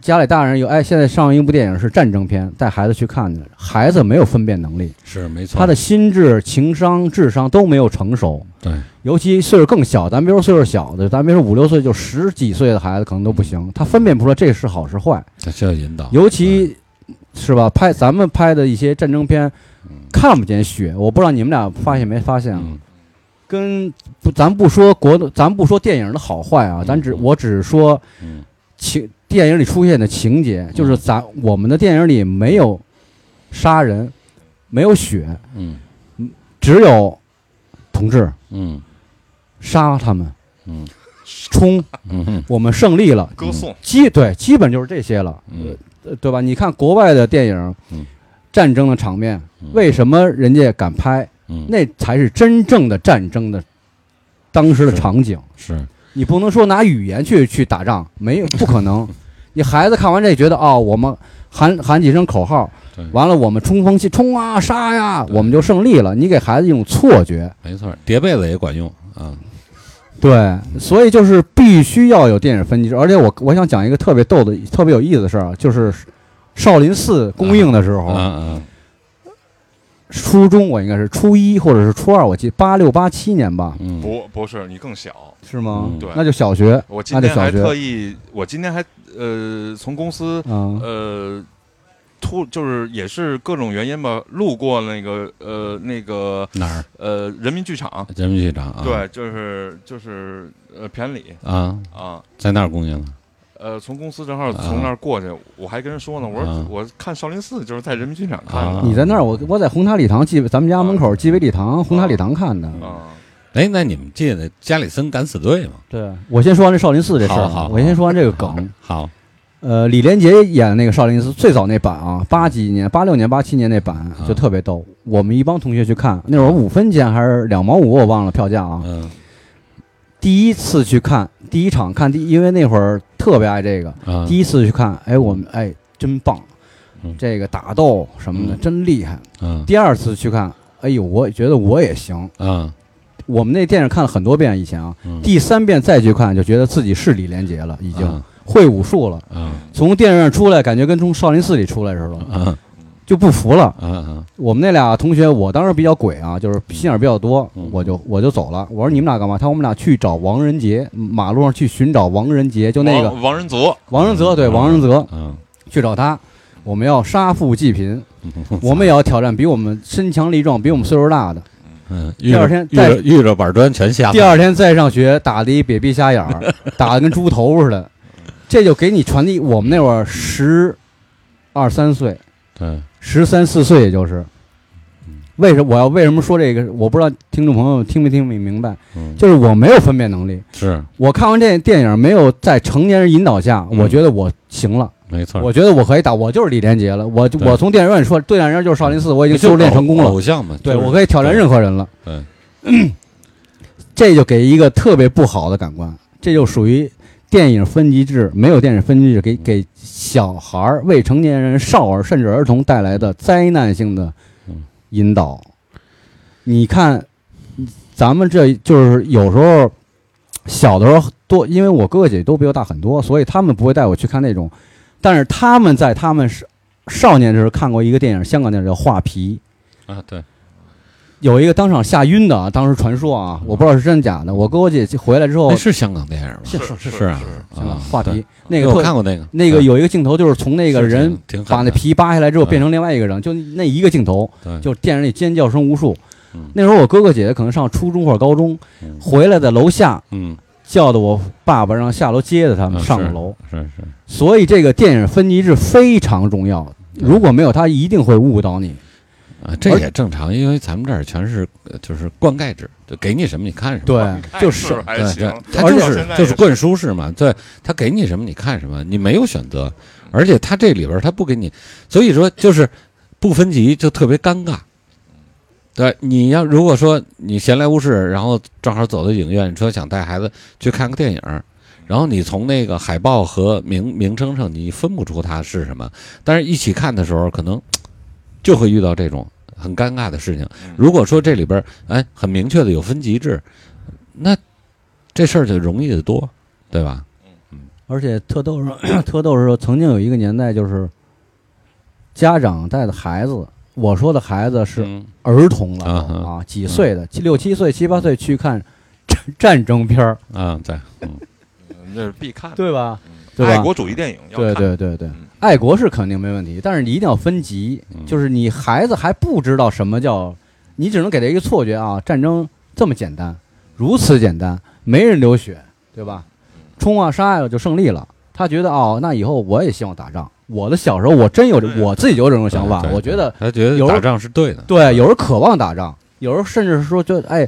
家里大人有哎，现在上映一部电影是战争片，带孩子去看去，孩子没有分辨能力，是没错。他的心智、情商、智商都没有成熟，对，尤其岁数更小，咱别说岁数小的，咱别说五六岁，就十几岁的孩子可能都不行，他分辨不出来这是好是坏，这需要引导。尤其是吧，拍咱们拍的一些战争片，看不见血，我不知道你们俩发现没发现啊？嗯，跟不，咱不说国的，咱不说电影的好坏啊，咱只嗯。我只是说嗯。情电影里出现的情节，就是咱我们的电影里没有杀人，没有血，嗯。只有同志嗯。杀他们，嗯。冲，嗯。嗯我们胜利了，歌颂，基对基本就是这些了，嗯。呃对吧？你看国外的电影嗯，战争的场面，嗯，为什么人家敢拍？嗯。那才是真正的战争的当时的场景。是你不能说拿语言去去打仗，没有不可能。[laughs] 你孩子看完这觉得哦，我们喊喊几声口号，完了我们冲锋去冲啊杀呀，我们就胜利了。你给孩子一种错觉，没错，叠被子也管用啊。对，所以就是必须要有电影分级制。而且我我想讲一个特别逗的、特别有意思的事儿啊，就是少林寺公映的时候，嗯嗯初中我应该是初一或者是初二，我记八六八七年吧，嗯，不不是你更小，是吗？嗯对那就小学，我今天还特意，我今天还呃从公司嗯呃突就是也是各种原因吧，路过那个呃那个哪儿？呃人民剧场，人民剧场啊？对，就是就是呃平安里啊，啊。在那儿供应的。呃，从公司正好从那儿过去，我还跟人说呢，我说、啊我看少林寺就是在人民剧场看啊的你在那儿，我我在红塔礼堂纪，咱们家门口纪委礼堂、红塔礼堂看的。啊，哎，那你们记得加里森敢死队吗？对，我先说完这少林寺这事儿啊，好好好我先说完这个梗。好，呃，李连杰演的那个少林寺最早那版啊，八几年、八六年、八七年那版就特别逗。我们一帮同学去看，那会儿五分钱还是两毛五，我忘了票价啊。嗯第一次去看，第一场看第，因为那会儿特别爱这个，啊，第一次去看，哎，我们哎真棒。嗯，这个打斗什么的嗯。真厉害。嗯。第二次去看，哎呦，我觉得我也行。嗯。我们那电影看了很多遍，以前啊，嗯，第三遍再去看，就觉得自己是李连杰了，已经嗯。会武术了。嗯。从电影院出来，感觉跟从少林寺里出来似的，嗯就不服了。嗯嗯我们那俩同学，我当时比较鬼啊，就是心眼比较多嗯，我就我就走了。我说你们俩干嘛？他说我们俩去找王仁杰，马路上去寻找王仁杰，就那个王王仁泽，王仁泽，对，嗯王仁泽嗯去找他。我们要杀富济贫，嗯，[laughs] 我们也要挑战比我们身强力壮、比我们岁数大的。嗯，第二天再遇着遇着板砖全下。第二天再上学，打的一瘪鼻瞎眼儿，[laughs] 打的跟猪头似的，这就给你传递。我们那会儿十二三岁，对，十三四岁，也就是嗯。为什么我要为什么说这个？我不知道听众朋友听没听没明白，嗯，就是我没有分辨能力。是我看完这电影，没有在成年人引导下，嗯我觉得我行了，没错。我觉得我可以打，我就是李连杰了。我对我从电影院说对战人就是少林寺，我已经就修炼成功了偶。像嘛，对就是我可以挑战任何人了。对，[clears throat] 这就给一个特别不好的感官，这就属于电影分级制，没有电影分级制，给给小孩儿、未成年人、少儿甚至儿童带来的灾难性的嗯引导。你看，咱们这就是有时候小的时候多，因为我哥哥姐姐都比我大很多，所以他们不会带我去看那种，但是他们在他们少少年的时候看过一个电影，香港电影叫《画皮》。啊，对，有一个当场吓晕的啊，当时传说啊，我不知道是真假的。我哥我姐回来之后那，是香港电影吗？是是是啊，是吧啊对画皮那个我看过那个，那个嗯。有一个镜头，就是从那个人把那皮扒下来之后嗯。变成另外一个人，就那一个镜头，就电影里尖叫声无数。嗯。那时候我哥哥姐姐可能上初中或者高中，嗯。回来在楼下嗯。叫的我爸爸让下楼接着他们上楼。是是，所以这个电影分级制非常重要，如果没有它，一定会误导你。啊，这也正常，因为咱们这儿全是呃就是灌溉制，就给你什么你看什么。对，就是对对，，他就是就是灌输式嘛，对他给你什么你看什么，你没有选择，而且他这里边他不给你，所以说就是不分级就特别尴尬。对，你要如果说你闲来无事，然后正好走到影院，你说想带孩子去看个电影，然后你从那个海报和名名称上你分不出它是什么，但是一起看的时候，可能就会遇到这种很尴尬的事情。嗯。如果说这里边哎很明确的有分级制，那这事儿就容易得多，对吧？嗯。而且特逗是，[clears throat] 特逗是说，曾经有一个年代，就是家长带的孩子，我说的孩子是嗯。儿童了啊几岁的，七六七岁、七八岁去看战战争片儿，啊，在嗯。[laughs] 那是必看的，对吧？嗯。对吧？爱国主义电影要对，对对对。嗯，爱国是肯定没问题，但是你一定要分级，嗯就是你孩子还不知道什么叫，你只能给他一个错觉啊，战争这么简单，如此简单，没人流血，对吧？冲啊杀呀就胜利了。他觉得哦，那以后我也希望打仗。我的小时候我真有这，我自己就有这种想法我觉得他觉得有打仗是对的，对，有人渴望打仗，有人甚至是说就哎，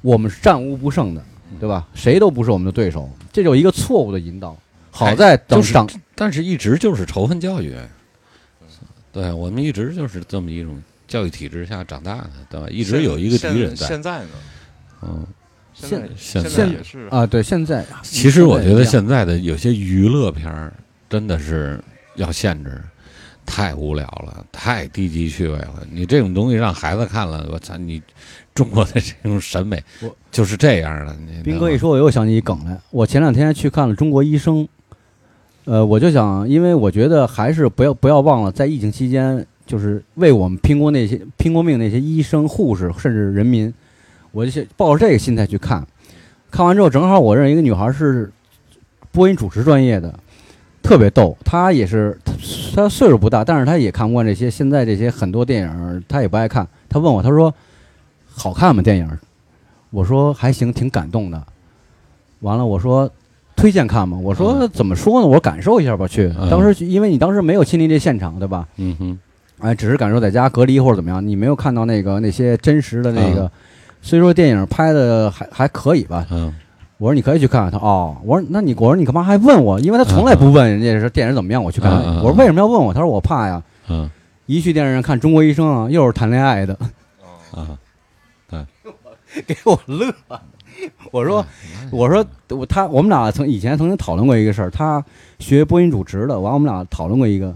我们是战无不胜的，对吧？谁都不是我们的对手，这就一个错误的引导。好在等就是长但是一直就是仇恨教育，对我们一直就是这么一种教育体制下长大的，对吧？一直有一个敌人在，现现在呢，嗯现在现在现也是啊，对，现在其实我觉得现现在的有些娱乐片儿真的是要限制，太无聊了，太低级趣味了。你这种东西让孩子看了，我操你！中国的这种审美就是这样的。你斌哥一说，我又想起一梗来。我前两天去看了《中国医生》，呃，我就想，因为我觉得还是不要不要忘了，在疫情期间，就是为我们拼过那些拼过命那些医生、护士，甚至人民，我就抱着这个心态去看。看完之后，正好我认识一个女孩是播音主持专业的，特别逗。她也是，她岁数不大，但是她也看不惯这些现在这些很多电影，她也不爱看。她问我，她说：“好看吗？电影？”我说还行，挺感动的。完了，我说推荐看吗？我说怎么说呢？我感受一下吧。去，嗯当时因为你当时没有亲临这现场，对吧？嗯哼，哎，只是感受在家隔离或者怎么样，你没有看到那个那些真实的那个。虽说电影拍的还还可以吧，嗯我说你可以去看看。他哦，我说那你我说你干嘛还问我？因为他从来不问人家是电影怎么样，我去看。嗯嗯嗯我说为什么要问我？他说我怕呀，嗯一去电影院看《中国医生》啊，又是谈恋爱的，啊，[laughs] 给我乐。[laughs] 我说，我说我他我们俩曾以前曾经讨论过一个事儿，他学播音主持的，完我们俩讨论过一个。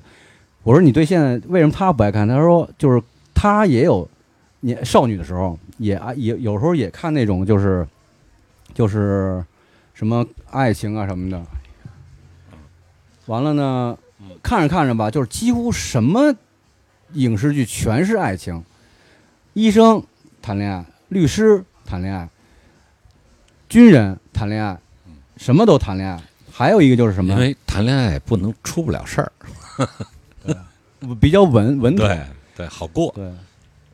我说你对现在为什么他不爱看？他说就是他也有年少女的时候，也爱也有时候也看那种就是就是什么爱情啊什么的。完了呢，看着看着吧，就是几乎什么影视剧全是爱情，医生谈恋爱，律师谈恋爱，军人谈恋爱，什么都谈恋爱。还有一个就是什么因，为谈恋爱不能出不了事儿，比较稳 [laughs] 稳妥。对对，好过。对，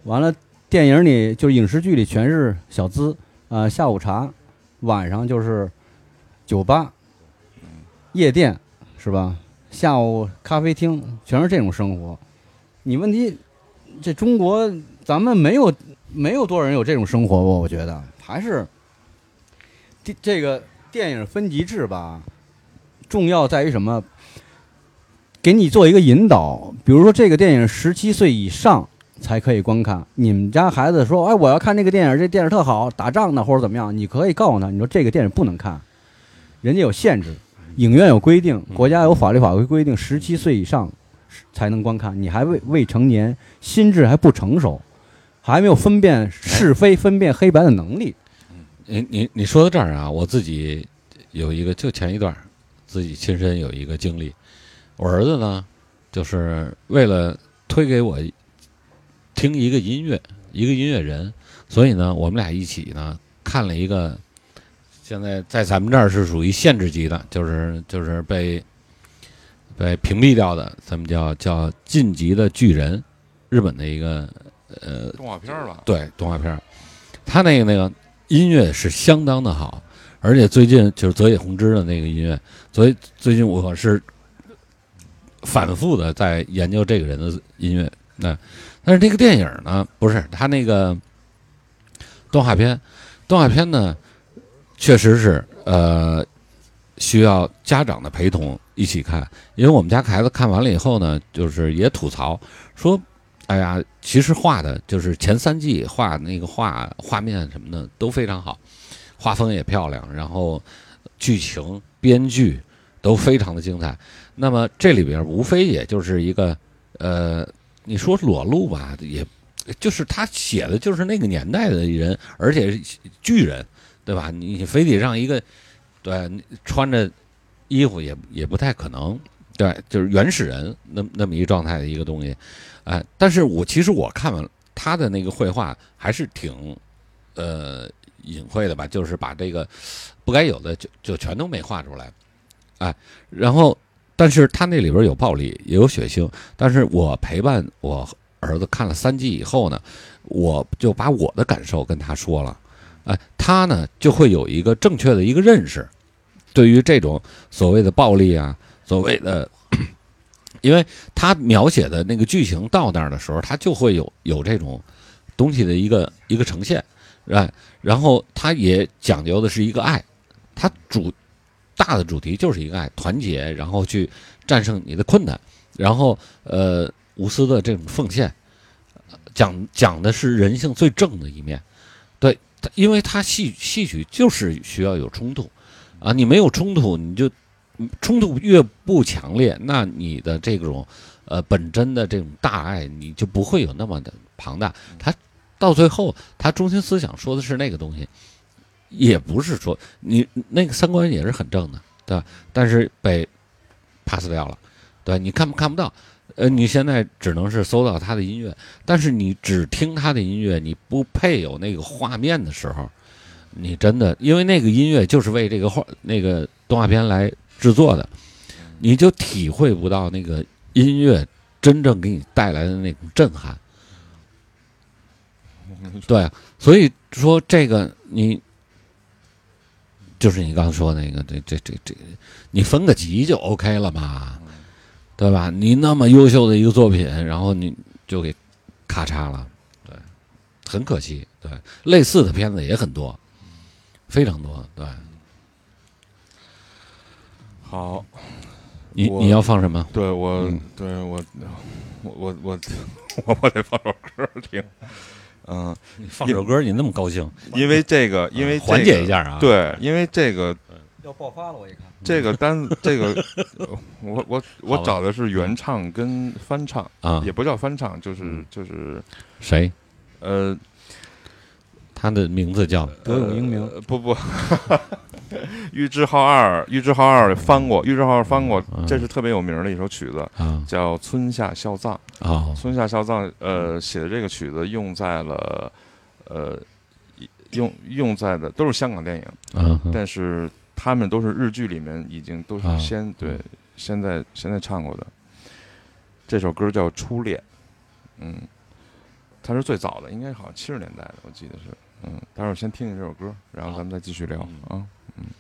完了，电影里就是影视剧里全是小资，呃，下午茶，晚上就是酒吧、夜店，是吧？下午咖啡厅，全是这种生活。你问题，这中国咱们没有没有多少人有这种生活吧？我觉得还是这个电影分级制吧，重要在于什么？给你做一个引导，比如说这个电影十七岁以上才可以观看。你们家孩子说：“哎，我要看这个电影，这电影特好，打仗的或者怎么样。”你可以告诉他，你说这个电影不能看，人家有限制，影院有规定，国家有法律法规规定，十七岁以上才能观看。你还未未成年，心智还不成熟，还没有分辨是非、分辨黑白的能力。你你你说到这儿啊，我自己有一个，就前一段儿自己亲身有一个经历。我儿子呢，就是为了推给我听一个音乐，一个音乐人，所以呢，我们俩一起呢看了一个，现在在咱们这儿是属于限制级的，就是就是被被屏蔽掉的，咱们叫叫晋级的巨人，日本的一个呃动画片儿吧？对动画片儿，他那个那个音乐是相当的好，而且最近就是泽野弘之的那个音乐，所以最近我是反复的在研究这个人的音乐。那但是这个电影呢，不是他那个动画片，动画片呢，确实是呃需要家长的陪同一起看，因为我们家孩子看完了以后呢，就是也吐槽说。哎呀，其实画的就是前三季画那个画画面什么的都非常好，画风也漂亮，然后剧情编剧都非常的精彩。那么这里边无非也就是一个呃，你说裸露吧，也就是他写的就是那个年代的人，而且是巨人，对吧？你非得让一个对穿着衣服也也不太可能，对，就是原始人那那么一状态的一个东西。哎，但是我其实我看完他的那个绘画还是挺，呃，隐晦的吧，就是把这个不该有的就就全都没画出来，哎，然后但是他那里边有暴力，也有血腥，但是我陪伴我儿子看了三季以后呢，我就把我的感受跟他说了，哎，他呢就会有一个正确的一个认识，对于这种所谓的暴力啊，所谓的。因为他描写的那个剧情到那儿的时候，他就会有有这种东西的一个一个呈现，哎，然后他也讲究的是一个爱，他主大的主题就是一个爱，团结，然后去战胜你的困难，然后呃无私的这种奉献，讲讲的是人性最正的一面，对，因为他戏戏曲就是需要有冲突啊，你没有冲突，你就冲突越不强烈，那你的这种呃本真的这种大爱，你就不会有那么的庞大。他到最后，他中心思想说的是那个东西，也不是说你那个三观也是很正的，对吧？但是被 pass 掉了，对，你看不看不到？呃，你现在只能是搜到他的音乐，但是你只听他的音乐，你不配有那个画面的时候，你真的因为那个音乐就是为这个画那个动画片来制作的，你就体会不到那个音乐真正给你带来的那种震撼。对啊，所以说这个你就是你刚刚说那个这这这这，你分个级就 OK 了嘛，对吧？你那么优秀的一个作品，然后你就给咔嚓了，对，很可惜。对，类似的片子也很多，非常多。对，好，你我你要放什么？对我，嗯对我，我我我我我得放首歌听，嗯，你放首歌，你那么高兴，因为这个，因为、这个、缓解一下啊。对，因为这个要爆发了，我一看。这个单这个，我我 [laughs] 我好吧找的是原唱跟翻唱，啊也，不叫翻唱，就是就是谁？呃，他的名字叫德永英明呃不不，[laughs] 玉置浩二，玉置浩二翻过，玉置浩二翻过，嗯这是特别有名的一首曲子，啊叫《村下孝藏》。啊。村下孝藏，呃，写的这个曲子用在了，呃，用用在的都是香港电影，但是他们都是日剧里面已经都啊是先、对现在现在唱过的。这首歌叫《初恋》，嗯，它是最早的，应该好像七十年代的，我记得是，嗯，待会儿先听听这首歌，然后咱们再继续聊啊。嗯。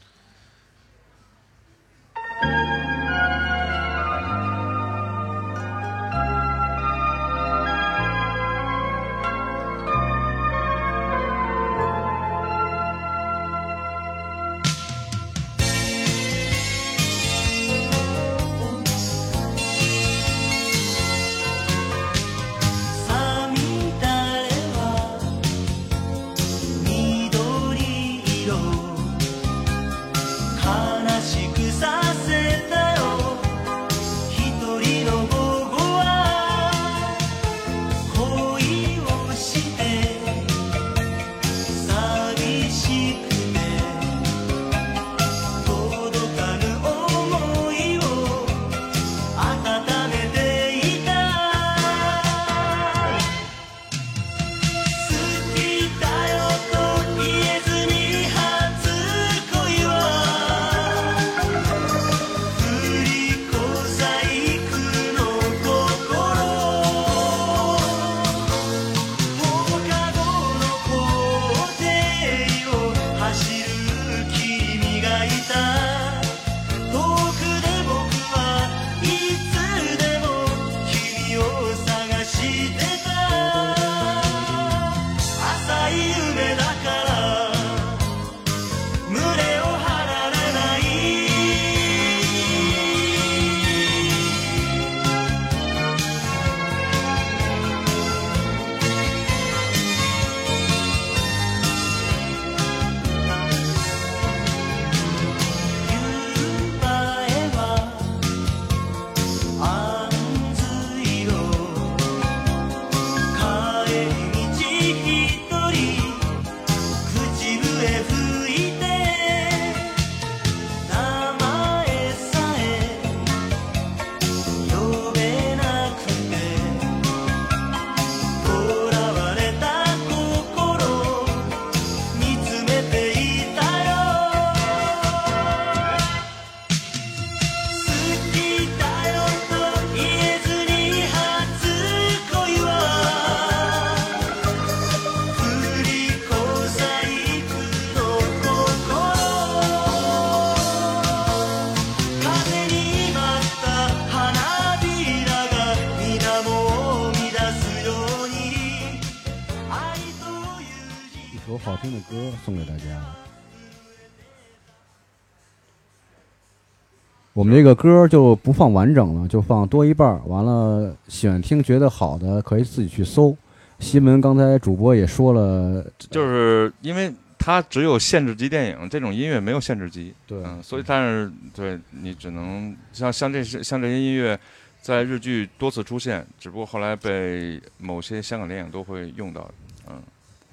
们这个歌就不放完整了，就放多一半儿。完了，喜欢听觉得好的可以自己去搜，西门刚才主播也说了，就是因为它只有限制级电影，这种音乐没有限制级，对嗯，所以但是对你只能像像这些像这些音乐，在日剧多次出现，只不过后来被某些香港电影都会用到，嗯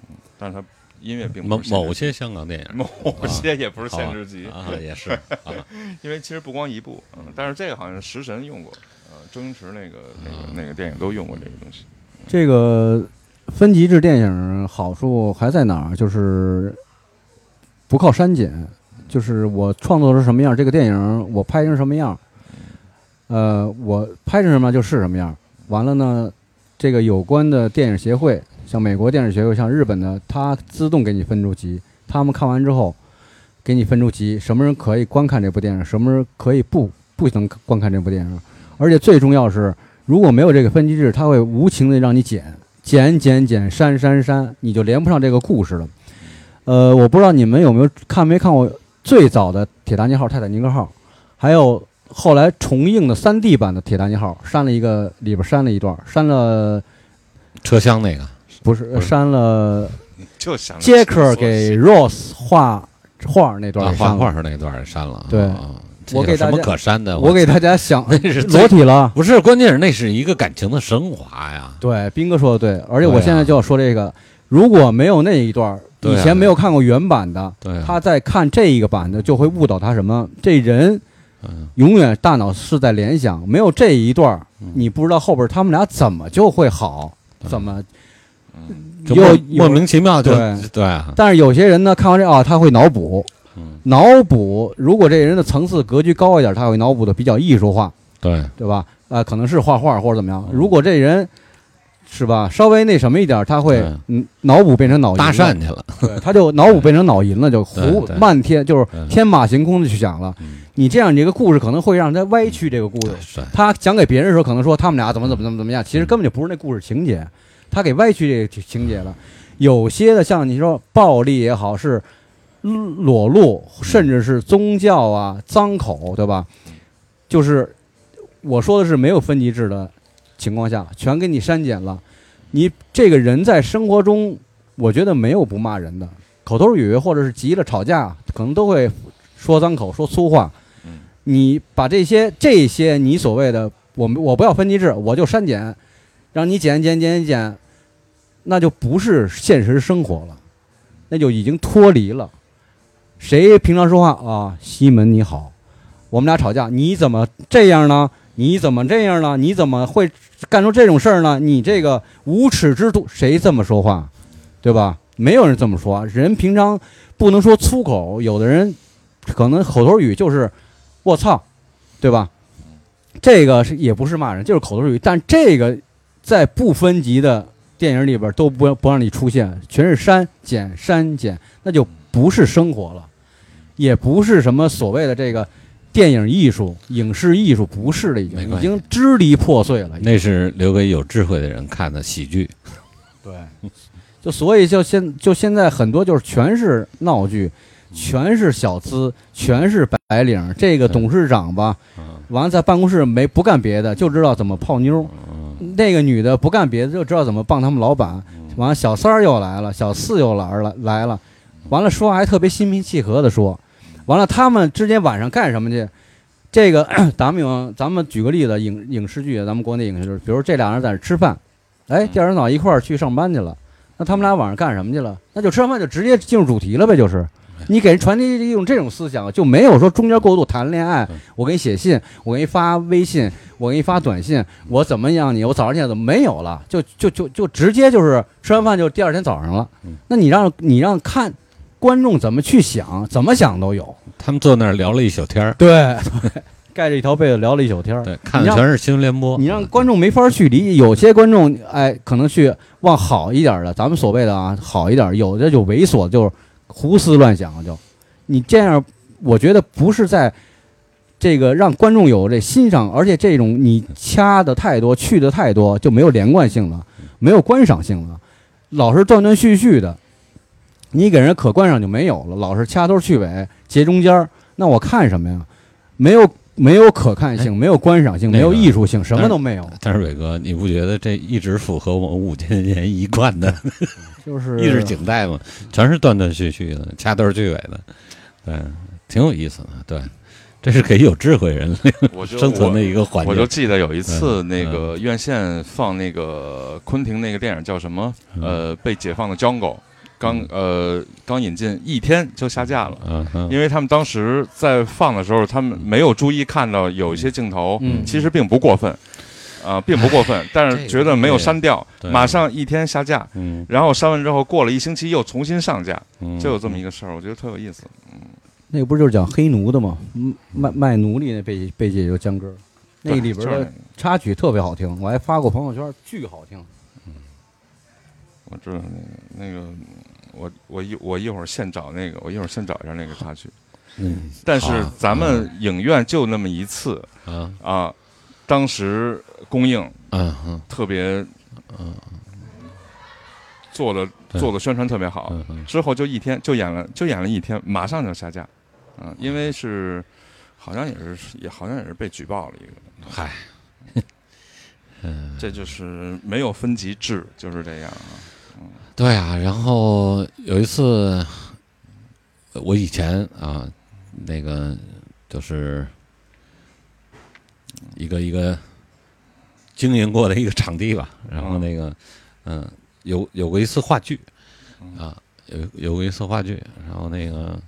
嗯，但是它音乐并某不是限制某些香港电影 [laughs] 某些也不是限制级，啊，也是 [laughs] 啊，因为其实不光一部，嗯，但是这个好像食神用过，呃，周星驰那个那个那个电影都用过这个东西，这个分级制电影好处还在哪儿？就是不靠删减，就是我创作成什么样，这个电影我拍成什么样，呃，我拍成什么样就是什么样。完了呢，这个有关的电影协会，像美国电视学会，像日本的，它自动给你分出级。他们看完之后，给你分出级，什么人可以观看这部电影，什么人可以不不能观看这部电影。而且最重要是，如果没有这个分级制，它会无情的让你剪。剪剪剪，删删删，你就连不上这个故事了。呃，我不知道你们有没有看没看过最早的《铁达尼号》《泰坦尼克号》，还有后来重映的 3D 版的《铁达尼号》，删了一个里边删了一段，删了车厢那个不是删了就想杰克给 Rose 画画那段。画画那段也删了，对我给大家可删的？我给大家想 [laughs] 那是最裸体了。不是，关键是那是一个感情的升华呀。对，斌哥说的对，而且我现在就要说这个，如果没有那一段，以前没有看过原版的，对啊，他在看这一个版的，就会误导他什么？这人嗯永远大脑是在联想，没有这一段你不知道后边他们俩怎么就会好，怎么就又莫莫名其妙就对。对。啊，但是有些人呢，看完这啊，他会脑补，嗯，脑补。如果这人的层次格局高一点，他会脑补的比较艺术化，对，对吧？啊、可能是画画或者怎么样。嗯。如果这人是吧，稍微那什么一点，他会嗯脑补变成脑搭淫了。讪去了，对，他就脑补变成脑淫了，就 [laughs] 胡漫天就是天马行空的去想了。嗯。你这样，你这个故事可能会让他歪曲这个故事。他讲给别人的时候，可能说他们俩怎么怎么怎么怎么样，其实根本就不是那故事情节，他给歪曲这个情节了。有些的像你说暴力也好，是裸露，甚至是宗教啊、脏口，对吧？就是我说的是没有分级制的情况下，全给你删减了。你这个人在生活中，我觉得没有不骂人的，口头语或者是急了吵架，可能都会说脏口、说粗话。你把这些这些你所谓的我们我不要分级制，我就删减，让你减减减减减，那就不是现实生活了，那就已经脱离了。谁平常说话啊？西门你好，我们俩吵架，你怎么这样呢？你怎么这样呢？你怎么会干出这种事儿呢？你这个无耻之徒，谁这么说话？对吧？没有人这么说。人平常不能说粗口，有的人可能口头语就是“我操”，对吧？这个是也不是骂人，就是口头语。但这个在不分级的电影里边都不不让你出现，全是删减删减，那就不是生活了，也不是什么所谓的这个电影艺术、影视艺术，不是了，已经已经支离破碎了。那是留给有智慧的人看的喜剧。对，就所以就现就现在很多就是全是闹剧，全是小资，全是白领。这个董事长吧，嗯完了在办公室没不干别的，就知道怎么泡妞。嗯那个女的不干别的，就知道怎么帮他们老板。完了，小三儿又来了，小四又来了来了，完了说话还特别心平气和的说。完了，他们之间晚上干什么去？这个 [clears throat] 咱们有，咱们举个例子，影影视剧，咱们国内影视剧，比如这俩人在这吃饭，哎，第二天早上一块儿去上班去了，那他们俩晚上干什么去了？那就吃完饭就直接进入主题了呗，就是。你给人传递一种这种思想，就没有说中间过渡谈恋爱嗯。我给你写信，我给你发微信，我给你发短信，我怎么样你？我早上起来怎么没有了？就就就就直接就是吃完饭就第二天早上了嗯。那你让你让看观众怎么去想，怎么想都有。他们坐那儿聊了一宿天儿，对对，[laughs] 盖着一条被子聊了一宿天儿。对，看的全是新闻联播。你让观众没法去理解，有些观众哎，可能去往好一点的，咱们所谓的啊好一点，有的就猥琐，就是胡思乱想，就你这样，我觉得不是在这个让观众有这欣赏，而且这种你掐的太多，去的太多，就没有连贯性了，没有观赏性了，老是断断续续的，你给人可观赏就没有了，老是掐头去尾，截中间，那我看什么呀？没有没有可看性，没有观赏性，没有艺术性，什么都没有。但是伟哥，你不觉得这一直符合我们五千年一贯的，[laughs] 就是意识景带吗？全是断断续续的，掐头去尾的，对，挺有意思的。对，这是给有智慧人 [laughs] 类生存的一个环境。我就记得有一次，那个院线放那个昆汀那个电影叫什么？呃，被解放的 Jungle。刚呃刚引进一天就下架了，嗯因为他们当时在放的时候，他们没有注意看到有一些镜头，其实并不过分，啊，并不过分，[laughs] 但是觉得没有删掉，马上一天下架，嗯，然后删完之后过了一星期又重新上架，就有这么一个事儿，我觉得特有意思，嗯，那个不是就是讲黑奴的吗？卖卖奴隶那背背景就江歌，那里边的插曲特别好听，我还发过朋友圈，巨好听。我知道那个那个，我我一我一会儿现找那个，我一会儿现找一下那个插曲。嗯，但是咱们影院就那么一次啊啊，当时公映，嗯嗯，特别嗯，做的做的宣传特别好。之后就一天就演了就演了一天，马上就下架。嗯，因为是好像也是也好像也是被举报了一个。嗨，[laughs] 嗯，这就是没有分级制，就是这样啊。对啊，然后有一次，我以前啊，那个就是一个一个经营过的一个场地吧，然后那个嗯，有有过一次话剧啊，有有过一次话剧，然后那个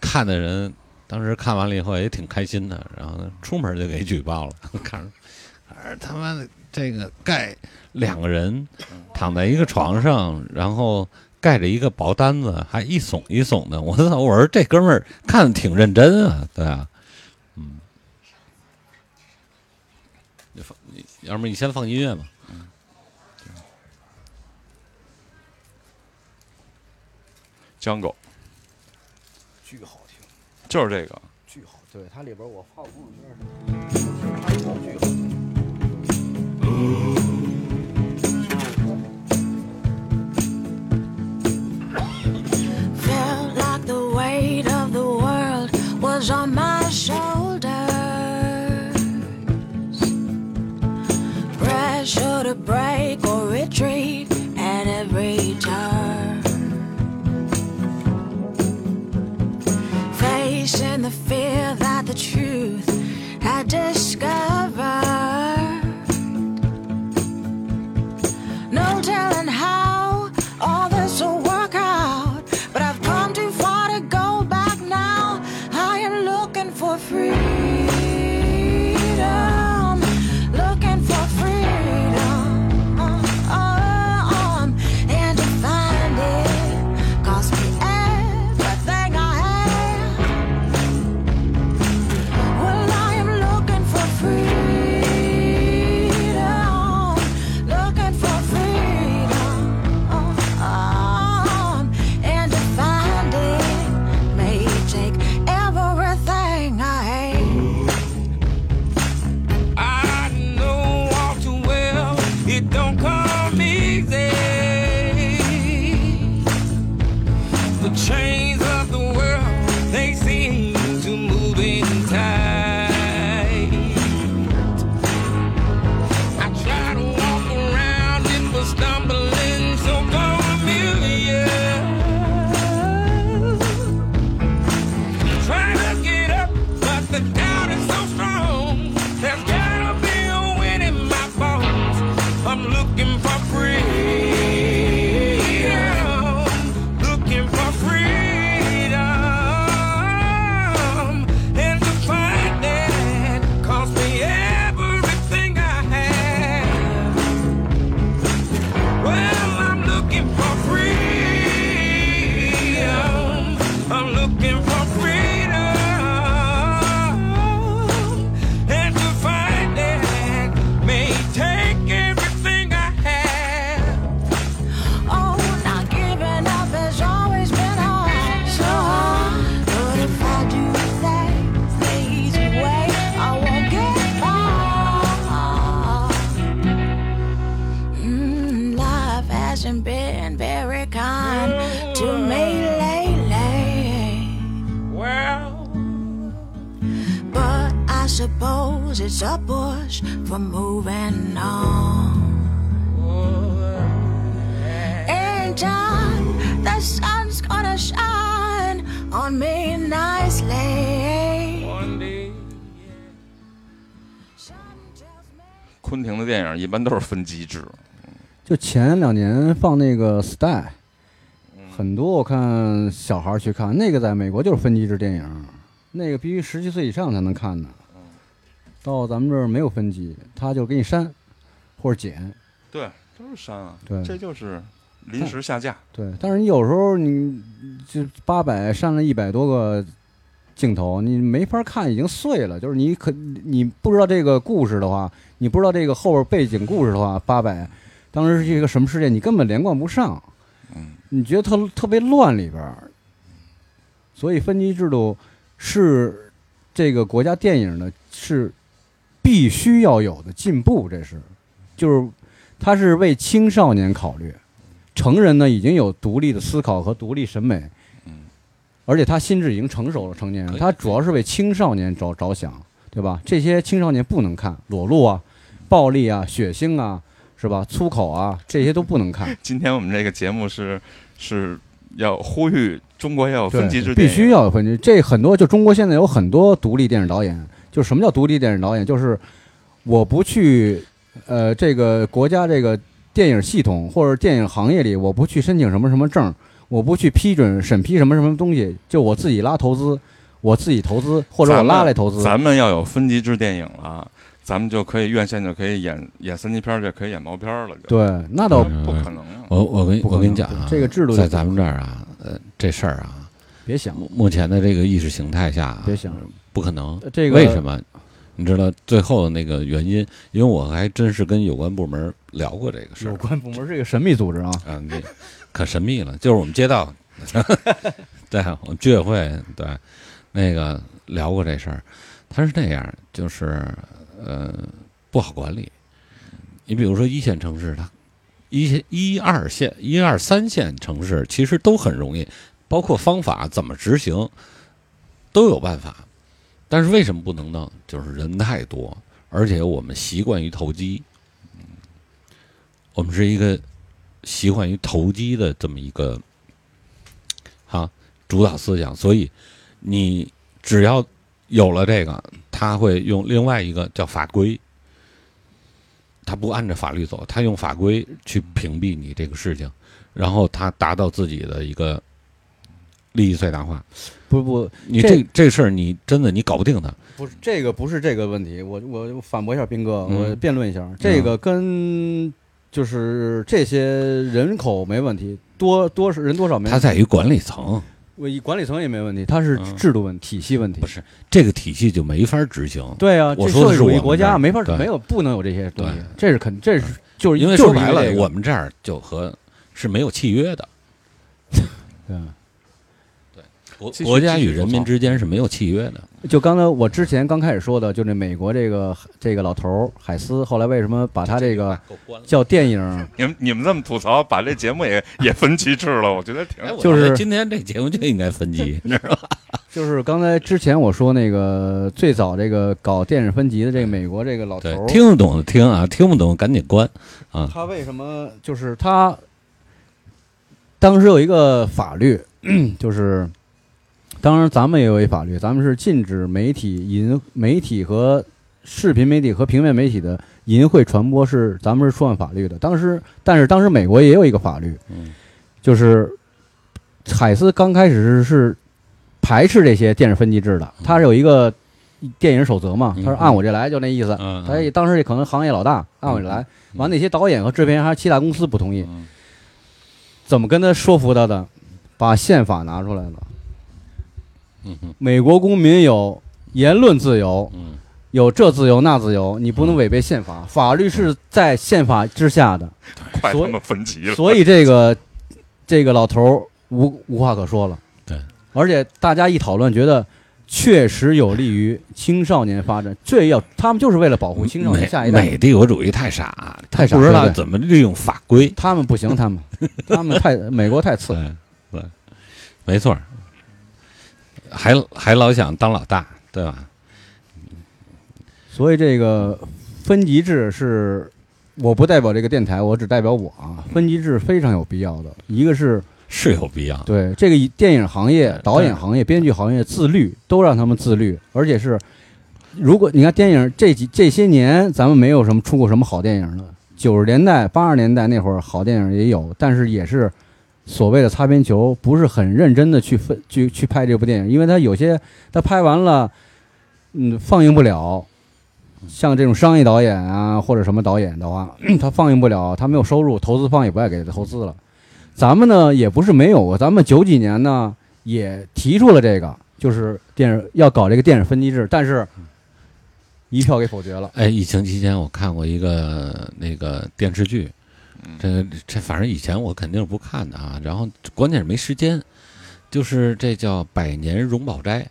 看的人当时看完了以后也挺开心的，然后出门就给举报了，[laughs] 看着，他妈的这个盖。两个人躺在一个床上，然后盖着一个薄单子，还一耸一耸的。我操！我说这哥们儿看的挺认真啊，对啊，嗯。你放，你要么你先放音乐吧。嗯。江狗，巨好听，就是这个，巨好。对，它里边我放朋友圈它巨好听。was on my shoulders. Pressure to break or retreat at every turn. Facing the fear that the truth had discovered. moving on. In time the sun's gonna shine on me nicely. 昆汀的电影一般都是分机制。就前两年放那个 star 很多我看小孩去看那个在美国就是分机制电影那个必须十七岁以上才能看呢到咱们这儿没有分级，他就给你删或者减。对，都是删啊，对这就是临时下架。对，但是你有时候你就八百删了一百多个镜头，你没法看，已经碎了。就是你可你不知道这个故事的话，你不知道这个后边背景故事的话，八百当时是一个什么事件，你根本连贯不上。嗯，你觉得特特别乱里边儿，所以分级制度是这个国家电影的是必须要有的进步，这是就是它是为青少年考虑，成人呢已经有独立的思考和独立审美，嗯，而且他心智已经成熟了，成年人，他主要是为青少年着着想，对吧？这些青少年不能看裸露啊、暴力啊、血腥啊，是吧？粗口啊，这些都不能看。[laughs] 今天我们这个节目是是要呼吁中国要有分级制，必须。要有分级。这很多就中国现在有很多独立电影导演，就什么叫独立电影导演？就是我不去呃这个国家这个电影系统或者电影行业里，我不去申请什么什么证，我不去批准审批什么什么东西，就我自己拉投资，我自己投资或者我拉来投资。咱们要有分级制电影了，咱们就可以院线就可以演演三级片儿，就可以演毛片儿了。对，那倒不可能啊！我我跟不可能我跟你讲啊，这个制度在咱们这儿啊，呃，这事儿啊，别想，目目前的这个意识形态下啊，别想不可能。这个为什么？你知道最后的那个原因？因为我还真是跟有关部门聊过这个事儿有关部门是一个神秘组织啊。啊，你可神秘了，就是我们街道，[laughs] 对，我们居委会对那个聊过这事儿，他是那样，就是呃不好管理。你比如说一线城市，它一线、一二线、一二三线城市其实都很容易，包括方法怎么执行都有办法，但是为什么不能弄？就是人太多，而且我们习惯于投机，我们是一个习惯于投机的这么一个哈主导思想，所以你只要有了这个，他会用另外一个叫法规，他不按照法律走，他用法规去屏蔽你这个事情，然后他达到自己的一个利益最大化。不不，你这这这事儿你真的你搞不定他，不是这个，不是这个问题。我我反驳一下斌哥，嗯。我辩论一下，这个跟就是这些人口没问题，多多少人多少没它问题，在于管理层，我以管理层也没问题，它是嗯制度问题、体系问题。不是这个体系就没法执行。对啊，我说的是这社会主义我们国家没法对。没有不能有这些东西，这是肯这是就是因为说白了，这个。我们这儿就和是没有契约的，[laughs] 对啊国国家与人民之间是没有契约的。就刚才我之前刚开始说的，就那美国这个这个老头儿海斯，后来为什么把他这个叫电影？你们你们这么吐槽，把这节目也也分级制了，我觉得挺就是今天这节目就应该分级，[laughs] 你知道吧？就是刚才之前我说那个最早这个搞电影分级的这个美国这个老头儿，，听得懂的听啊，听不懂赶紧关啊。他为什么就是他当时有一个法律，[clears throat] 就是当然咱们也有一法律，咱们是禁止媒体淫媒体和视频媒体和平面媒体的淫秽传播是咱们是触犯法律的。当时，但是当时美国也有一个法律，嗯就是海斯刚开始是是排斥这些电视分级制的，他是有一个电影守则嘛，他说嗯按我这来就那意思。嗯，他也当时也可能行业老大，按我这来。完，那些导演和制片人还是七大公司不同意，嗯怎么跟他说服他的？把宪法拿出来了。美国公民有言论自由，嗯有这自由那自由，你不能违背宪法，法律是在宪法之下的。所以快他妈分级了。所以这个这个老头儿无无话可说了。对，而且大家一讨论，觉得确实有利于青少年发展。这要他们就是为了保护青少年下一代。美帝国主义太傻，太傻他不知道怎么利用法规。他们不行，他们他们太美国太次。[laughs] 对对，没错儿，还还老想当老大，对吧？所以这个分级制是，我不代表这个电台，我只代表我啊。分级制非常有必要的，一个是是有必要。对这个电影行业、导演行业、编剧行业自律，都让他们自律，而且是，如果你看电影这几这些年，咱们没有什么出过什么好电影的。九十年代、八十年代那会儿，好电影也有，但是也是所谓的擦边球，不是很认真的去分去去拍这部电影，因为他有些他拍完了，嗯，放映不了。像这种商业导演啊，或者什么导演的话，[clears throat] 他放映不了，他没有收入，投资方也不爱给他投资了。咱们呢也不是没有过，咱们九几年呢也提出了这个，就是电影要搞这个电影分级制，但是一票给否决了。哎，疫情期间我看过一个那个电视剧，这这反正以前我肯定是不看的啊，然后关键是没时间，就是这叫《百年荣宝斋》，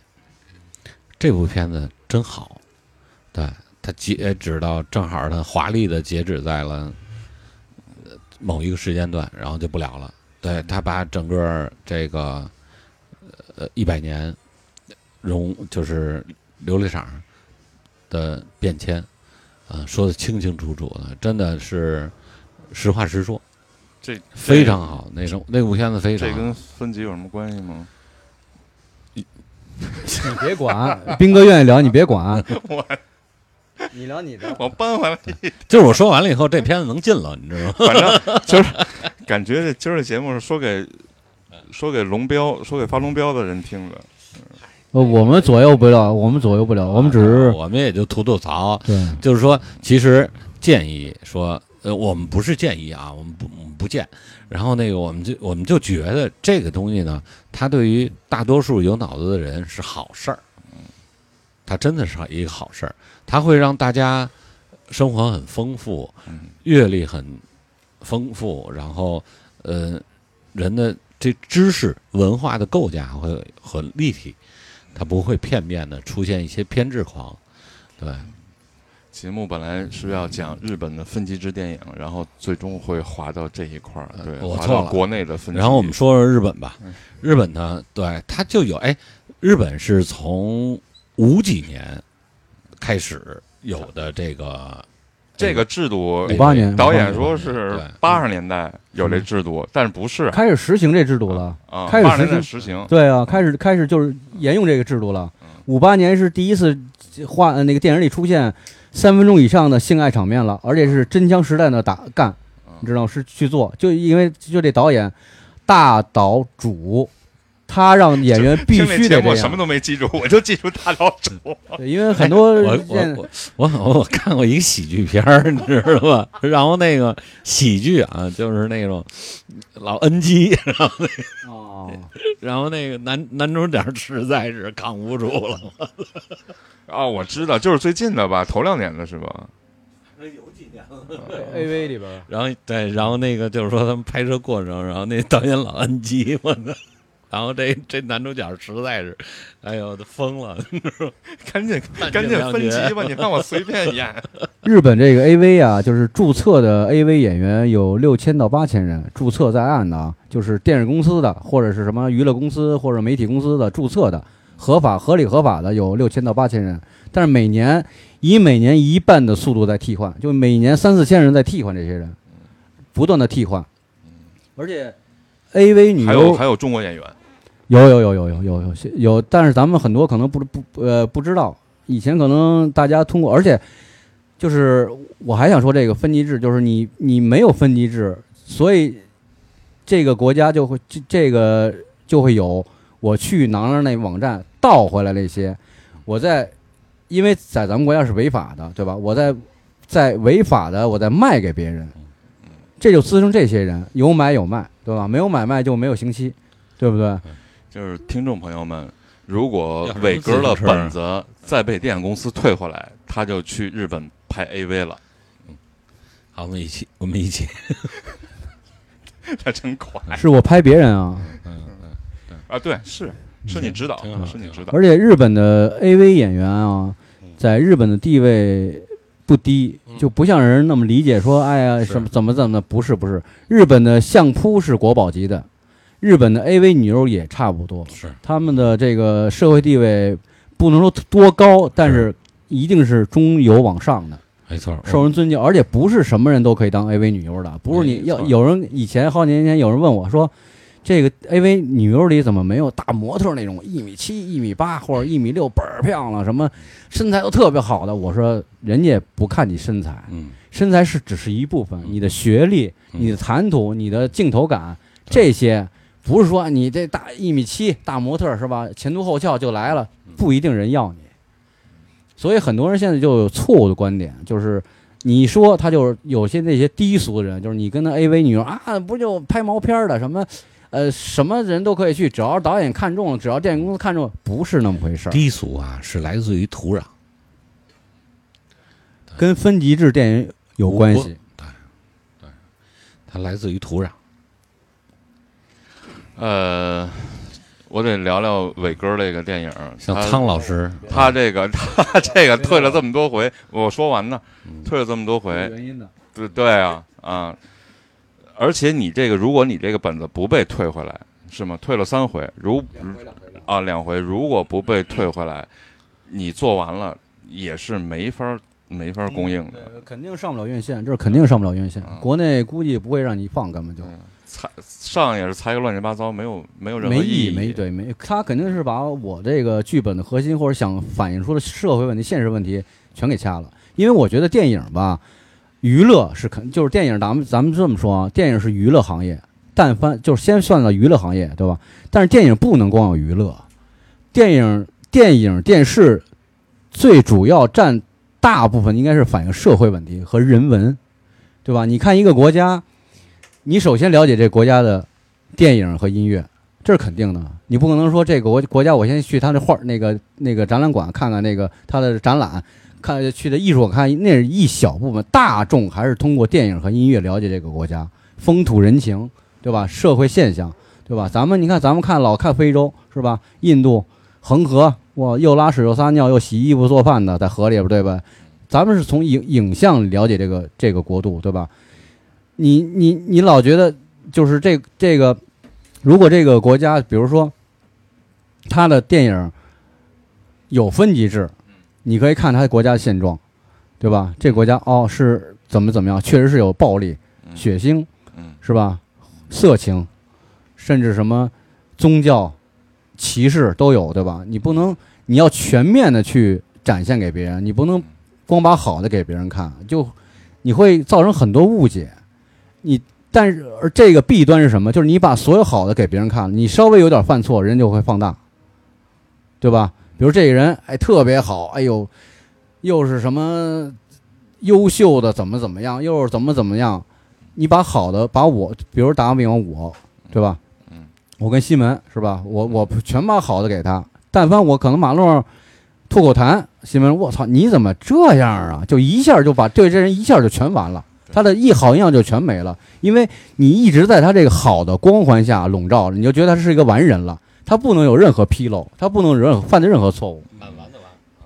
这部片子真好，对。它截止到正好，它华丽的截止在了某一个时间段，然后就不了了。对他把整个这个呃一百年荣就是琉璃厂的变迁，啊说的清清楚楚的，真的是实话实说，这非常好。那种那部片子非常。这跟分级有什么关系吗？你别管，斌哥愿意聊，你别管。[laughs] [laughs] 我。你聊你的，[laughs] 我搬回来。就是我说完了以后，这片子能进了，你知道吗？反正就是感觉这今儿的节目是说给说给龙标、说给发龙标的人听的。呃，我们左右不了，我们左右不了，我们只是我们也就吐吐槽。对，就是说，其实建议说，我们不是建议啊，我们不不建。然后那个，我们就我们就觉得这个东西呢，它对于大多数有脑子的人是好事儿。嗯，它真的是一个好事儿。它会让大家生活很丰富，阅历很丰富，然后呃，人的这知识文化的构架会很立体，它不会片面的出现一些偏执狂。对，节目本来是要讲日本的分级制电影，然后最终会滑到这一块儿，对，我错了，国内的分级。然后我们说说日本吧，日本呢，对它就有哎，日本是从五几年。开始有的这个这个制度，五八年导演说是八十年代有这制度，但是不是开始实行这制度了？啊，开始实行实行，对啊，开始开始就是沿用这个制度了。五八年是第一次画那个电影里出现三分钟以上的性爱场面了，而且是真枪实弹的打干，你知道是去做，就因为就这导演大岛主。他让演员必须得这样。什么都没记住，[laughs] 我就记住大老鼠。[laughs] 对，因为很多我我我我我看过一个喜剧片儿，你知道吧？[laughs] 然后那个喜剧啊，就是那种老 NG，然后那个哦，然后那个男男主角实在是扛不住了。啊，我知道，就是最近的吧，头两年的是吧？那有几年了？AV 里边。然后对，然后那个就是说他们拍摄过程，然后那导演老 NG，我操。然后这这男主角实在是，哎呦，都疯了！[laughs] 赶紧赶紧分级吧，你让我随便演。[laughs] 日本这个 AV 啊，就是注册的 AV 演员有六千到八千人，注册在案的啊，就是电视公司的或者是什么娱乐公司或者媒体公司的注册的，合法合理合法的有六千到八千人。但是每年以每年一半的速度在替换，就每年三四千人在替换这些人，不断的替换。而且 AV 女还有还有中国演员。有有有有有有有有，但是咱们很多可能不不呃不知道，以前可能大家通过，而且就是我还想说这个分级制，就是你你没有分级制，所以这个国家就会这这个就会有我去哪哪那网站盗回来那些，我在因为在咱们国家是违法的，对吧？我在在违法的我在卖给别人，这就滋生这些人有买有卖，对吧？没有买卖就没有刑期，对不对？就是听众朋友们，如果伟哥的本子再被电影公司退回来，他就去日本拍 AV 了。嗯，好，我们一起，我们一起。[laughs] 他真快，是我拍别人啊。嗯啊，对，是是你指导，是你指导。而且日本的 AV 演员啊，在日本的地位不低，就不像人那么理解说，哎呀，什么怎么怎么的？不是不是，日本的相扑是国宝级的。日本的 AV 女优也差不多，是。他们的这个社会地位不能说多高，但是一定是中游往上的，没错，受人尊敬，而且不是什么人都可以当 AV 女优的，不是你要有人以前好几年前有人问我说，这个 AV 女优里怎么没有大模特那种一米七、一米八或者一米六倍儿漂亮，什么身材都特别好的？我说人家不看你身材，嗯，身材是只是一部分，你的学历、嗯。你的谈吐、你的镜头感这些。不是说你这大一米七大模特是吧？前凸后翘就来了，不一定人要你。所以很多人现在就有错误的观点，就是你说他就是有些那些低俗的人，就是你跟那 AV 女优啊，不就拍毛片儿的什么，呃，什么人都可以去，只要导演看中了，只要电影公司看中了，不是那么回事儿。低俗啊是来自于土壤，跟分级制电影有关系。对，对，它来自于土壤。呃，我得聊聊伟哥这个电影，像他苍老师，他这个 [laughs] 他这个退了这么多回，我说完呢，退了这么多回，原因呢，对对啊啊！而且你这个，如果你这个本子不被退回来，是吗？退了三回，如啊两回，如果不被退回来，你做完了也是没法儿没法儿供应的。呃肯定上不了院线，这是肯定上不了院线。嗯国内估计不会让你放，根本就裁上也是猜个乱七八糟，没有没有任何没意义，没对没，他肯定是把我这个剧本的核心或者想反映出的社会问题、现实问题全给掐了。因为我觉得电影吧，娱乐是肯就是电影，咱们咱们这么说啊，电影是娱乐行业，但凡就是先算到娱乐行业，对吧？但是电影不能光有娱乐，电影、电影、电视最主要占大部分应该是反映社会问题和人文，对吧？你看一个国家，你首先了解这国家的电影和音乐，这是肯定的。你不可能说这个国国家，我先去他的画那个那个展览馆看看那个他的展览，看去的艺术馆看，那是一小部分，大众还是通过电影和音乐了解这个国家风土人情，对吧？社会现象，对吧？咱们你看，咱们看老看非洲是吧？印度恒河，哇，又拉屎又撒尿又洗衣服做饭的，在河里边，对吧？咱们是从影影像了解这个这个国度，对吧？你你你老觉得就是这这个，如果这个国家，比如说他的电影有分级制，你可以看他国家的现状，对吧？这国家哦是怎么怎么样，确实是有暴力、嗯血腥，嗯是吧？色情，甚至什么宗教歧视都有，对吧？你不能，你要全面的去展现给别人，你不能光把好的给别人看，就你会造成很多误解。你但是而这个弊端是什么？就是你把所有好的给别人看了，你稍微有点犯错，人就会放大，对吧？比如这个人哎特别好，哎呦，又是什么优秀的怎么怎么样，又是怎么怎么样，你把好的把我，比如打个比方我，对吧？嗯，我跟西门是吧？我我全把好的给他，但凡我可能马路上吐口痰，西门我操你怎么这样啊？就一下就把对这人一下就全完了。他的一好印象就全没了，因为你一直在他这个好的光环下笼罩着，你就觉得他是一个完人了，他不能有任何纰漏，他不能有任何犯的任何错误。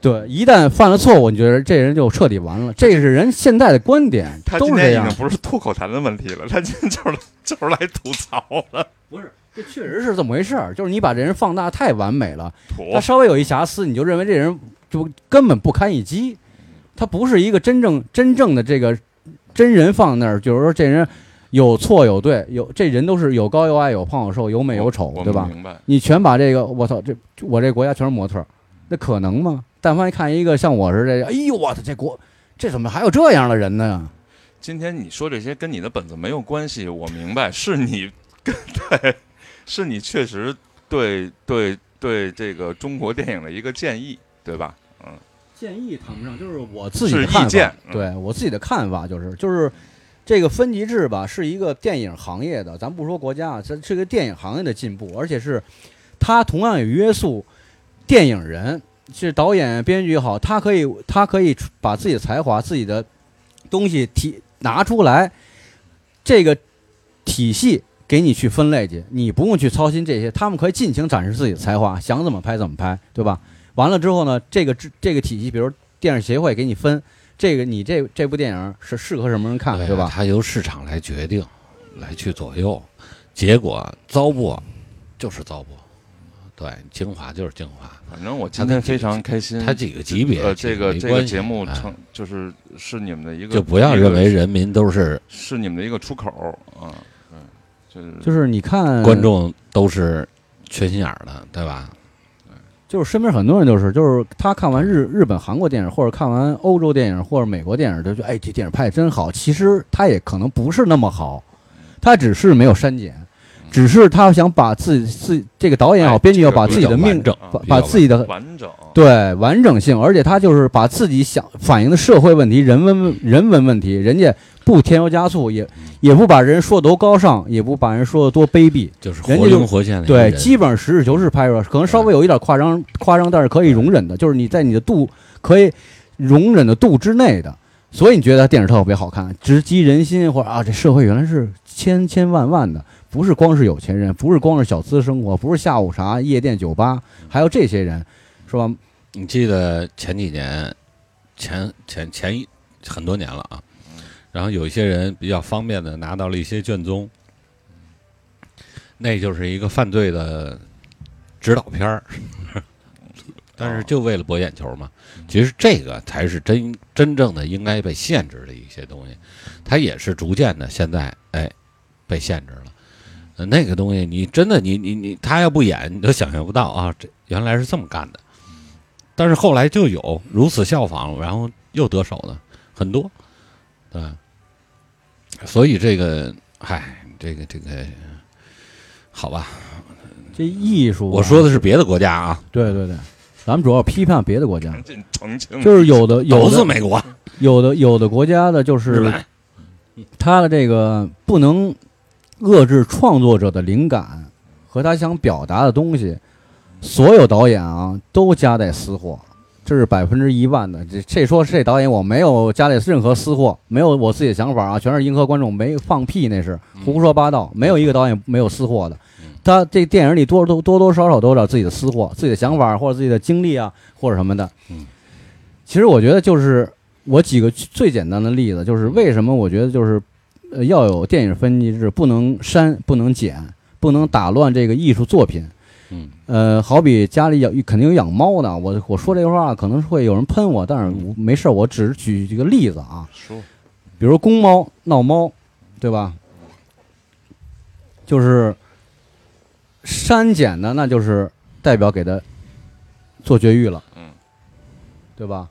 对，一旦犯了错误，你觉得这人就彻底完了。这是人现在的观点，他都是这样。不是吐口痰的问题了，他今天就是就是来吐槽了，不是，这确实是这么回事儿，就是你把这人放大太完美了，他稍微有一瑕疵，你就认为这人就根本不堪一击，他不是一个真正真正的这个真人放那儿，就是说这人有错有对，有这人都是有高有矮，有胖有瘦，有美有丑，对吧？明白。你全把这个，我操，这我这国家全是模特儿，那可能吗？但凡看一个像我似的，哎呦我操，这国这怎么还有这样的人呢？今天你说这些跟你的本子没有关系，我明白，是你对，[laughs] 是你确实对对对这个中国电影的一个建议，对吧？嗯，建议谈不上，就是我自己的看法。意见嗯对我自己的看法就是，就是这个分级制吧，是一个电影行业的，咱不说国家啊，这是个电影行业的进步，而且是它同样也约束电影人，是导演、编剧也好，他可以他可以把自己的才华、自己的东西提拿出来，这个体系。给你去分类去，你不用去操心这些，他们可以尽情展示自己的才华，想怎么拍怎么拍，对吧？完了之后呢，这个这这个体系，比如电影协会给你分，这个你这这部电影是适合什么人看，对对吧？它由市场来决定，来去左右，结果糟粕就是糟粕，对，精华就是精华。反正我今天非常开心。它几个级别，呃，这个这个节目哎成就是是你们的一个，就不要认为人民都是是你们的一个出口啊，嗯，就是就是你看观众都是缺心眼儿的，对吧？就是身边很多人就是，就是他看完日日本、韩国电影，或者看完欧洲电影或者美国电影，就觉得哎，这电影拍的真好。其实他也可能不是那么好，他只是没有删减，只是他想把自己自这个导演也好，哎编剧要这个把自己的命把把自己的完整，对完整性，而且他就是把自己想反映的社会问题、人文人文问题，人家不添油加醋，也也不把人说的多高尚，也不把人说的多卑鄙，就是活灵活现的对，基本上实事求是拍出来，可能稍微有一点夸张，夸张，但是可以容忍的，就是你在你的度可以容忍的度之内的，所以你觉得电影特别好看，直击人心，或者啊，这社会原来是千千万万的，不是光是有钱人，不是光是小资生活，不是下午茶、夜店、酒吧，还有这些人，是吧？你记得前几年，前前前一很多年了啊，然后有一些人比较方便的拿到了一些卷宗，那就是一个犯罪的指导片儿，[laughs] 但是就为了博眼球嘛。其实这个才是真真正的应该被限制的一些东西，它也是逐渐的现在哎被限制了。呃那个东西你真的你你你他要不演你都想象不到啊，这原来是这么干的。但是后来就有如此效仿，然后又得手的很多，对吧，所以这个，嗨，这个这个，好吧，这艺术啊，我说的是别的国家啊，对对对，咱们主要批判别的国家，澄清，就是有的有都是的美国、有的有的国家的，就是，他的这个不能遏制创作者的灵感和他想表达的东西，所有导演啊都夹带私货，这是百分之一万的。这这说这导演我没有家里任何私货，没有我自己的想法啊，全是迎合观众，没放屁那是胡说八道，没有一个导演没有私货的。他这电影里多多多多少少都有点自己的私货、自己的想法或者自己的经历啊，或者什么的。嗯，其实我觉得就是我几个最简单的例子，就是为什么我觉得就是呃要有电影分级制，不能删，不能剪，不能打乱这个艺术作品。嗯，呃，好比家里养肯定有养猫的，我我说这话可能会有人喷我，但是我没事儿，我只是举这个例子啊。说比如公猫闹猫，对吧？就是删减的，那就是代表给它做绝育了，嗯，对吧？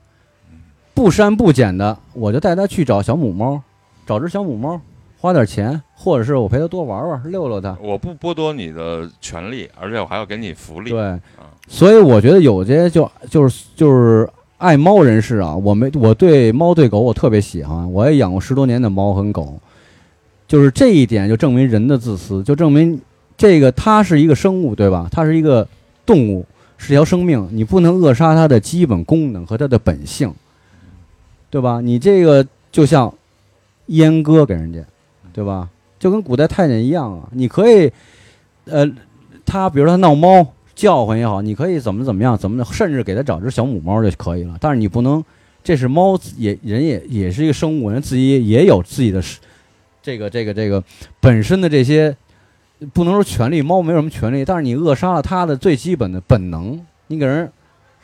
不删不减的，我就带它去找小母猫，找只小母猫，花点钱，或者是我陪他多玩玩，遛遛他。我不剥夺你的权利，而且我还要给你福利，对，啊，所以我觉得有些就就是就是爱猫人士啊，我没我对猫对狗我特别喜欢，我也养过十多年的猫和狗，就是这一点就证明人的自私，就证明这个它是一个生物，对吧？它是一个动物，是条生命，你不能扼杀它的基本功能和它的本性，对吧？你这个就像阉割给人家，对吧？就跟古代太监一样啊，你可以，呃，他比如说他闹猫叫唤也好，你可以怎么怎么样，怎么，甚至给他找只小母猫就可以了。但是你不能，这是猫也人也也是一个生物，人自己也有自己的这个这个这个本身的这些，不能说权利，猫没有什么权利，但是你扼杀了它的最基本的本能，你给人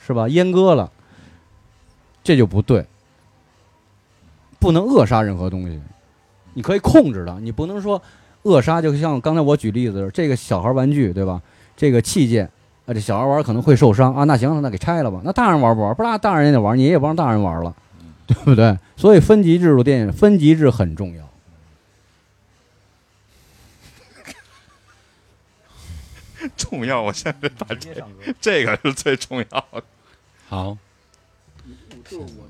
是吧阉割了，这就不对。不能扼杀任何东西，你可以控制的，你不能说扼杀。就像刚才我举例子，这个小孩玩具对吧？这个器件，啊，这小孩玩可能会受伤啊。那行，那给拆了吧。那大人玩不玩？不让大人也得玩，你也不让大人玩了，对不对？所以分级制度电影分级制很重要。重要。我现在把这这个是最重要的。好，就我，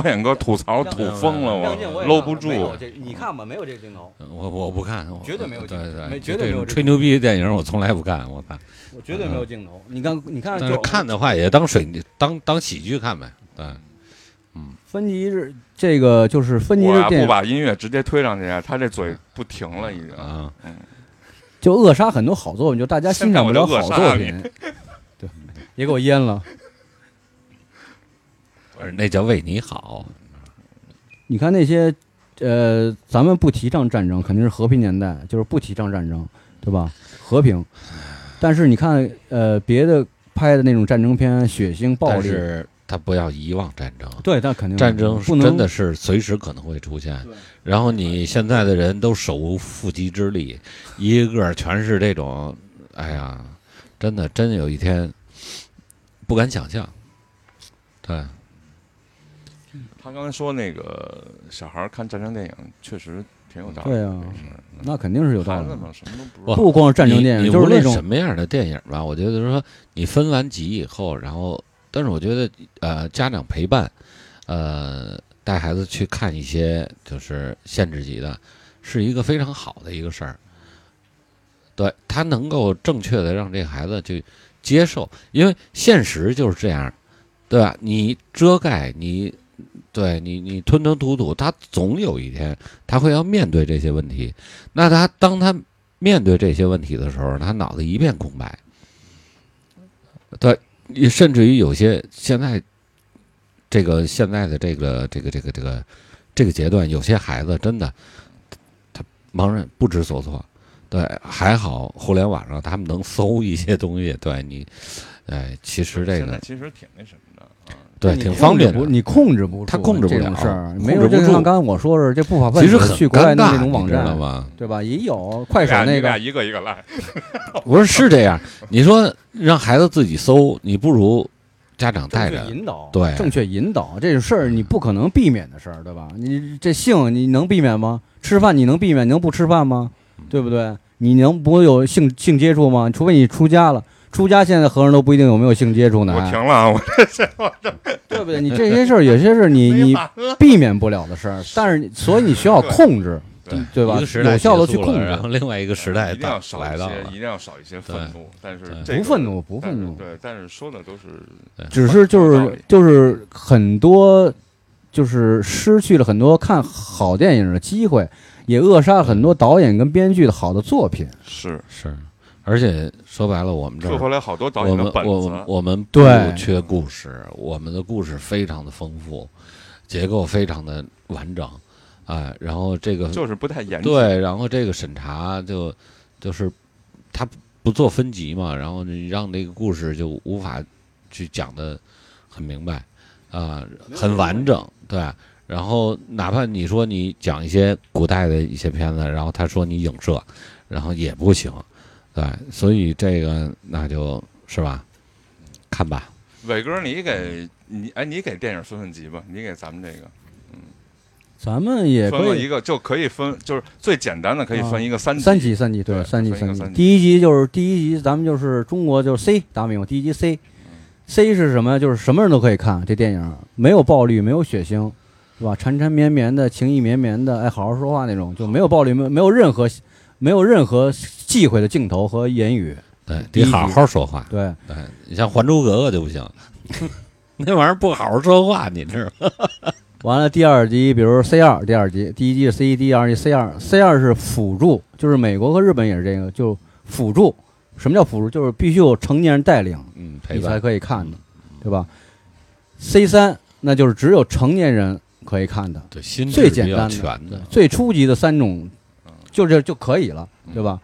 导演哥吐槽吐疯了，我我搂不住。你看吧，没有这个镜头，我我不看，我绝对没有对对，没绝对没有这种吹牛逼的电影我从来不看，我看。我绝对没有镜头。你看，你看，但是就看的话也当水当当喜剧看呗，对。嗯分级日这个就是分级我呀日电影，不把音乐直接推上去啊，他这嘴不停了已经。啊，就扼杀很多好作品，就大家欣赏不了好作品。对，也给我淹了。那叫为你好，你看那些，呃，咱们不提倡战争，肯定是和平年代，就是不提倡战争，对吧？和平。但是你看，呃，别的拍的那种战争片，血腥暴力，但是他不要遗忘战争。对，那肯定战争不能真的是随时可能会出现，然后你现在的人都手无缚鸡之力，一个个全是这种，哎呀，真的真有一天不敢想象。对，他刚才说那个小孩儿看战争电影确实挺有道理。对啊那肯定是有道理的。嘛，什么都不知道。不光是战争电影，就是那种什么样的电影吧，我觉得说你分完级以后，然后，但是我觉得呃，家长陪伴，呃，带孩子去看一些就是限制级的，是一个非常好的一个事儿。对他能够正确的让这个孩子去接受，因为现实就是这样，对吧？你遮盖你。对你，你吞吞吐吐，他总有一天他会要面对这些问题。那他当他面对这些问题的时候，他脑子一片空白。对，甚至于有些现在这个现在的这个这个这个这个这个阶段，有些孩子真的他茫然不知所措。对，还好互联网上他们能搜一些东西。对你，哎，其实这个其实挺那什么的。对挺方便的。你控制不住，他控制不这种了事儿，没有就像刚才我说的，这不法分其实很子去国外尴尬，弄那种网站，吗？对吧？也有快手那个，一个一个来，[laughs] 我说是这样，你说让孩子自己搜，你不如家长带着。引导，对正确引导，这种事儿你不可能避免的事儿，对吧？你这性你能避免吗？吃饭你能避免？你能不吃饭吗？对不对？你能不有性性接触吗？除非你出家了，出家现在和尚都不一定有没有性接触呢，我停了啊，我 [laughs] 对不对？你这些事儿有些是你 [laughs] 你避免不了的事儿，但是所以你需要控制，对对吧？有效的去控制，然后另外一个时代一定要少一些，一。定要少一些愤怒。但是不愤怒不愤怒对，但是说的都是只是就是就是很多就是失去了很多看好电影的机会，也扼杀了很多导演跟编剧的好的作品。是是，而且说白了，我们这退儿回来好多导我们演的本我们。我们不缺故事，我们的故事非常的丰富，结构非常的完整，哎，然后这个就是不太严谨。对，然后这个审查就就是他不做分级嘛，然后你让这个故事就无法去讲的很明白啊、很完整，对。然后哪怕你说你讲一些古代的一些片子，然后他说你影射，然后也不行，对。所以这个那就是吧，看吧。伟哥，你给你哎，你给电影分分级吧，你给咱们这个嗯咱们也可以分了一个就可以分，就是最简单的可以分一个三级。三级三级对对三级三级第一级第一集就是第一集，咱们就是中国就是 C 打明白第一集 C。C 是什么呀？就是什么人都可以看这电影，没有暴力，没有血腥，是吧？缠缠绵绵的，情意绵绵的，哎，好好说话那种，就没有暴力，没没有任何没有任何忌讳的镜头和言语。对，得好好说话。对，对你像《还珠格格》就不行，[laughs] 那玩意儿不好好说话，你知道吗？[laughs] 完了，第二集，比如 C 二，第二集，第一集是 C，一第二集 C 二，C 二是辅助，就是美国和日本也是这个，就辅助。什么叫辅助？就是必须有成年人带领，嗯，陪你才。可以看的，对吧？C 三那就是只有成年人可以看的，对，心最简单的，最初级的三种，就这就可以了，对吧？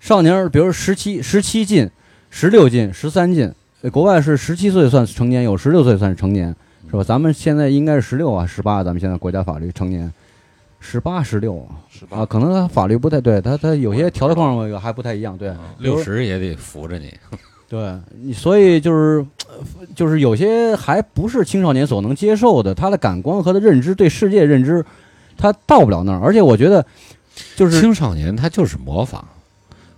少年儿，比如十七、十七进、十六进、十三进，呃国外是十七岁算成年，有十六岁算是成年，是吧？咱们现在应该是十六啊，十八，咱们现在国家法律成年，十八、十六啊，十八？啊，可能他法律不太对，他他有些条条框框还不太一样，对，六十也得扶着你。[laughs] 对你，所以就是呃就是有些还不是青少年所能接受的，他的感官和他认知对世界认知，他到不了那儿。而且我觉得，就是青少年他就是模仿，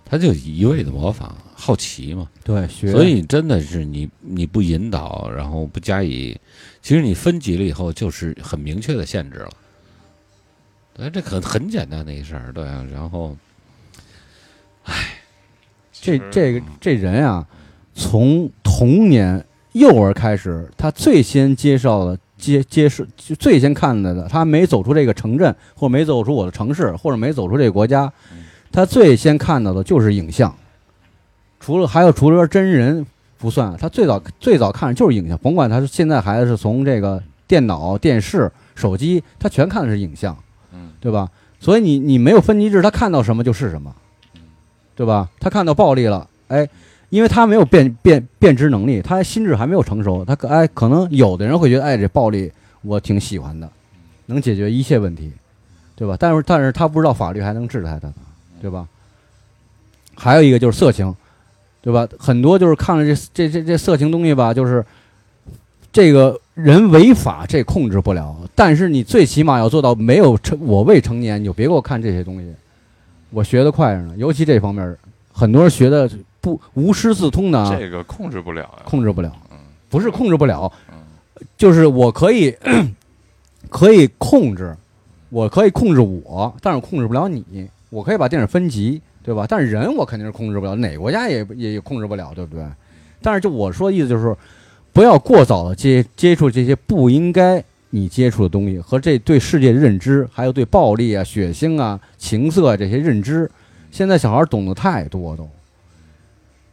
他就一味的模仿，好奇嘛。对，学所以真的是你你不引导，然后不加以，其实你分级了以后，就是很明确的限制了。对，这很很简单的一事儿，对啊。然后这这个这人啊，从童年幼儿开始，他最先接受的接接受，就最先看到的，他没走出这个城镇，或者没走出我的城市，或者没走出这个国家，他最先看到的就是影像。除了还有除了真人不算，他最早最早看的就是影像，甭管他是现在孩子是从这个电脑、电视、手机，他全看的是影像，嗯对吧？所以你你没有分级制，他看到什么就是什么，对吧？他看到暴力了，哎，因为他没有辨辨辨知能力，他心智还没有成熟，他可哎可能有的人会觉得，哎，这暴力我挺喜欢的，能解决一切问题，对吧？但是但是他不知道法律还能制裁他，对吧？还有一个就是色情，对吧？很多就是看了这这这这色情东西吧，就是这个人违法这控制不了，但是你最起码要做到没有成我未成年，你就别给我看这些东西。我学的快着呢，尤其这方面，很多人学的不无师自通的啊，这个控制不了呀。控制不了嗯，不是控制不了，嗯就是我可以可以控制，我可以控制我，但是控制不了你。我可以把电影分级，对吧？但是人我肯定是控制不了，哪个国家也也也控制不了，对不对？但是就我说的意思就是，不要过早的接接触这些不应该你接触的东西和这对世界的认知，还有对暴力啊、血腥啊、情色啊这些认知。现在小孩懂得太多都，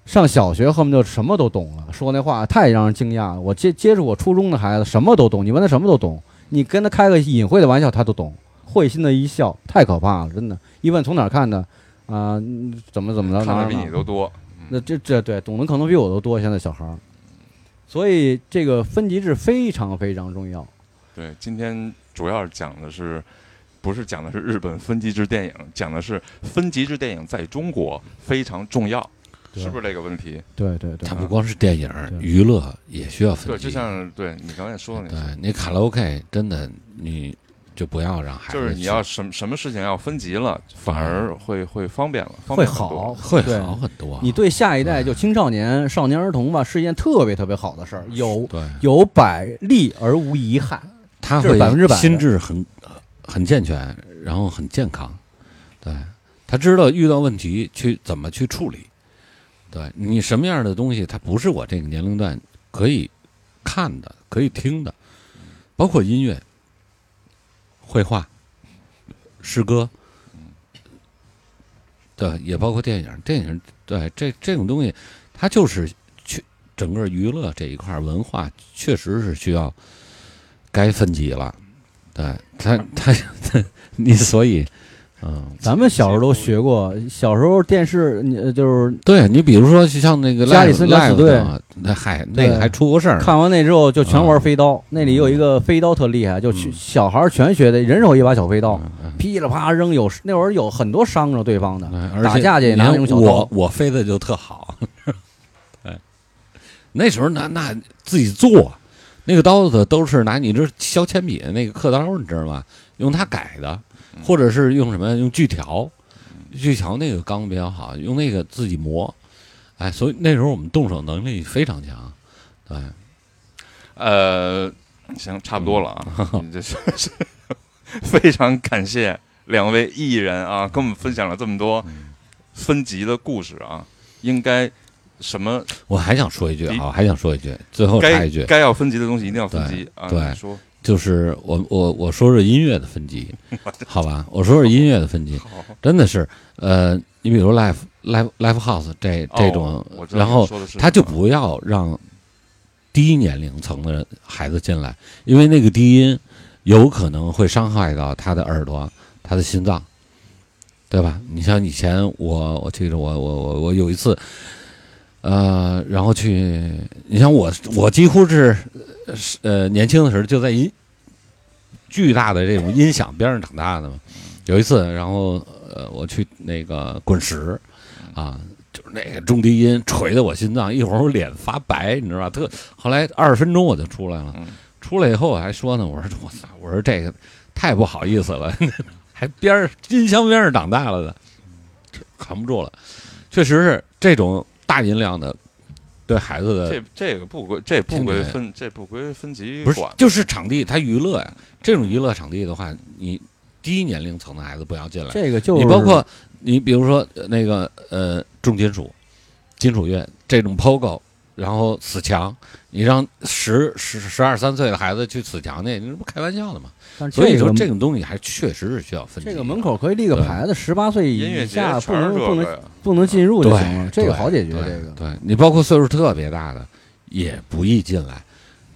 上小学后面就什么都懂了，说那话太让人惊讶了。我接接触我初中的孩子，什么都懂，你问他什么都懂，你跟他开个隐晦的玩笑，他都懂，会心的一笑，太可怕了，真的。一问从哪儿看的，啊、嗯怎么怎么着，看的比你都多。那这这对懂的可能比我都多，现在小孩儿，所以这个分级制非常非常重要。对，今天主要讲的是，不是讲的是日本分级制电影，讲的是分级制电影在中国非常重要，对是不是这个问题？对对对。它，不光是电影，娱乐也需要分级。对，就像对你刚才说的那对个，你卡拉 OK 真的你就不要让孩子就是你要什么什么事情要分级了，反而会会方便了，方会好，会好很多。你对下一代就青少年、少年儿童吧，是一件特别特别好的事儿，有对。有百利而无一害。他会百分之百心智很很健全，然后很健康，对。他知道遇到问题去怎么去处理。对你什么样的东西，它不是我这个年龄段可以看的、可以听的，包括音乐、绘画、诗歌，对，也包括电影。电影对这这种东西，它就是去整个娱乐这一块文化，确实是需要该分级了。对他，他他，[laughs] 你所以，嗯，咱们小时候都学过，小时候电视你呃就是对你比如说像那个加里森敢死队那嗨，那个还出过事儿。看完那之后就全玩飞刀，那里有一个飞刀特厉害，就小孩全学的，人手一把小飞刀，噼里啪啦扔，有那会儿有很多伤着对方的，打架去也拿那种小刀。我，我飞的就特好，对，[laughs] 那时候那那自己做，那个刀子都是拿你这削铅笔的那个刻刀，你知道吗？用它改的，或者是用什么用锯条，锯条那个钢比较好，用那个自己磨，哎，所以那时候我们动手能力非常强，对，呃，行，差不多了啊，你这是是非常感谢两位艺人啊，跟我们分享了这么多分级的故事啊，应该什么我还想说一句你啊，我还想说一句，最后插该一句，该要分级的东西一定要分级啊，对说就是我我我说说音乐的分级，[laughs] 好吧？我说说音乐的分级，真的是，呃，你比如 live live live house 这这种然后他就不要让低年龄层的孩子进来，因为那个低音有可能会伤害到他的耳朵、他的心脏，对吧？你像以前我我记得我我我我有一次，呃，然后去，你像我我几乎是呃是呃年轻的时候就在音巨大的这种音响边上长大的嘛。有一次，然后呃我去那个滚石啊，就是那个中低音锤的我心脏，一会儿我脸发白，你知道吧？特后来二十分钟我就出来了，嗯出来以后我还说呢，我说我操，我说这个太不好意思了，[laughs] 还边儿音箱边上长大了的，扛不住了。确实是这种大音量的，对孩子的这这个不归这不归分这不归分级不是，就是场地，它娱乐呀。这种娱乐场地的话，你低年龄层的孩子不要进来。这个就是你包括你比如说呃那个呃重金属、金属乐这种 POGO，然后死墙，你让十十十二三岁的孩子去死墙去，你这不开玩笑的吗？但所以说这种东西还确实是需要分级。这个门口可以立个牌子，十八岁以音乐节下不能不能。不能进入就对行了，这个好解决。对这个对你包括岁数特别大的也不易进来。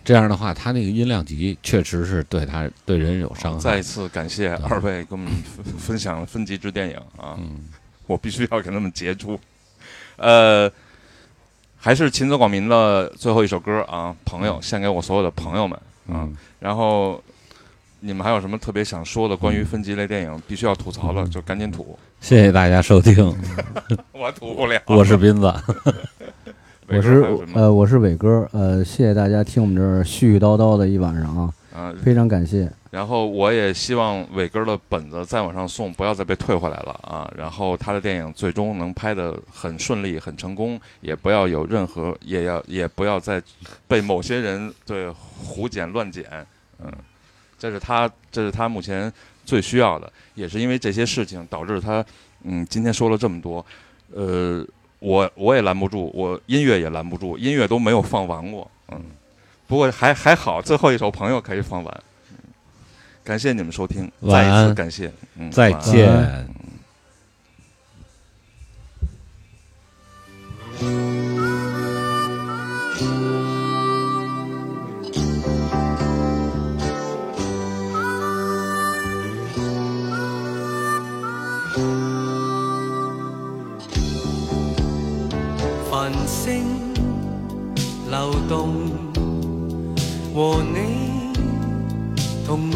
这样的话，他那个音量级确实是对他对人有伤害。再一次感谢二位给我们分分享了分级之电影啊，嗯，我必须要给他们截出。呃，还是秦泽广民的最后一首歌啊，朋友，献给我所有的朋友们啊。嗯然后你们还有什么特别想说的关于分级类电影？必须要吐槽的，就赶紧吐，谢谢大家收听，[laughs] 我吐不了。[laughs] 我是斌子。[laughs] 我是呃我是伟哥，呃谢谢大家听我们这儿絮絮叨叨的一晚上啊，啊，非常感谢。然后我也希望伟哥的本子再往上送，不要再被退回来了啊！然后他的电影最终能拍得很顺利、很成功，也不要有任何，也要也不要再被某些人对胡剪乱剪，嗯，这是他这是他目前最需要的，也是因为这些事情导致他，嗯，今天说了这么多，呃，我我也拦不住，我音乐也拦不住，音乐都没有放完过，嗯，不过还还好，最后一首朋友可以放完。感谢你们收听，再一次感谢，嗯，再见。晚繁星流動，和你同路，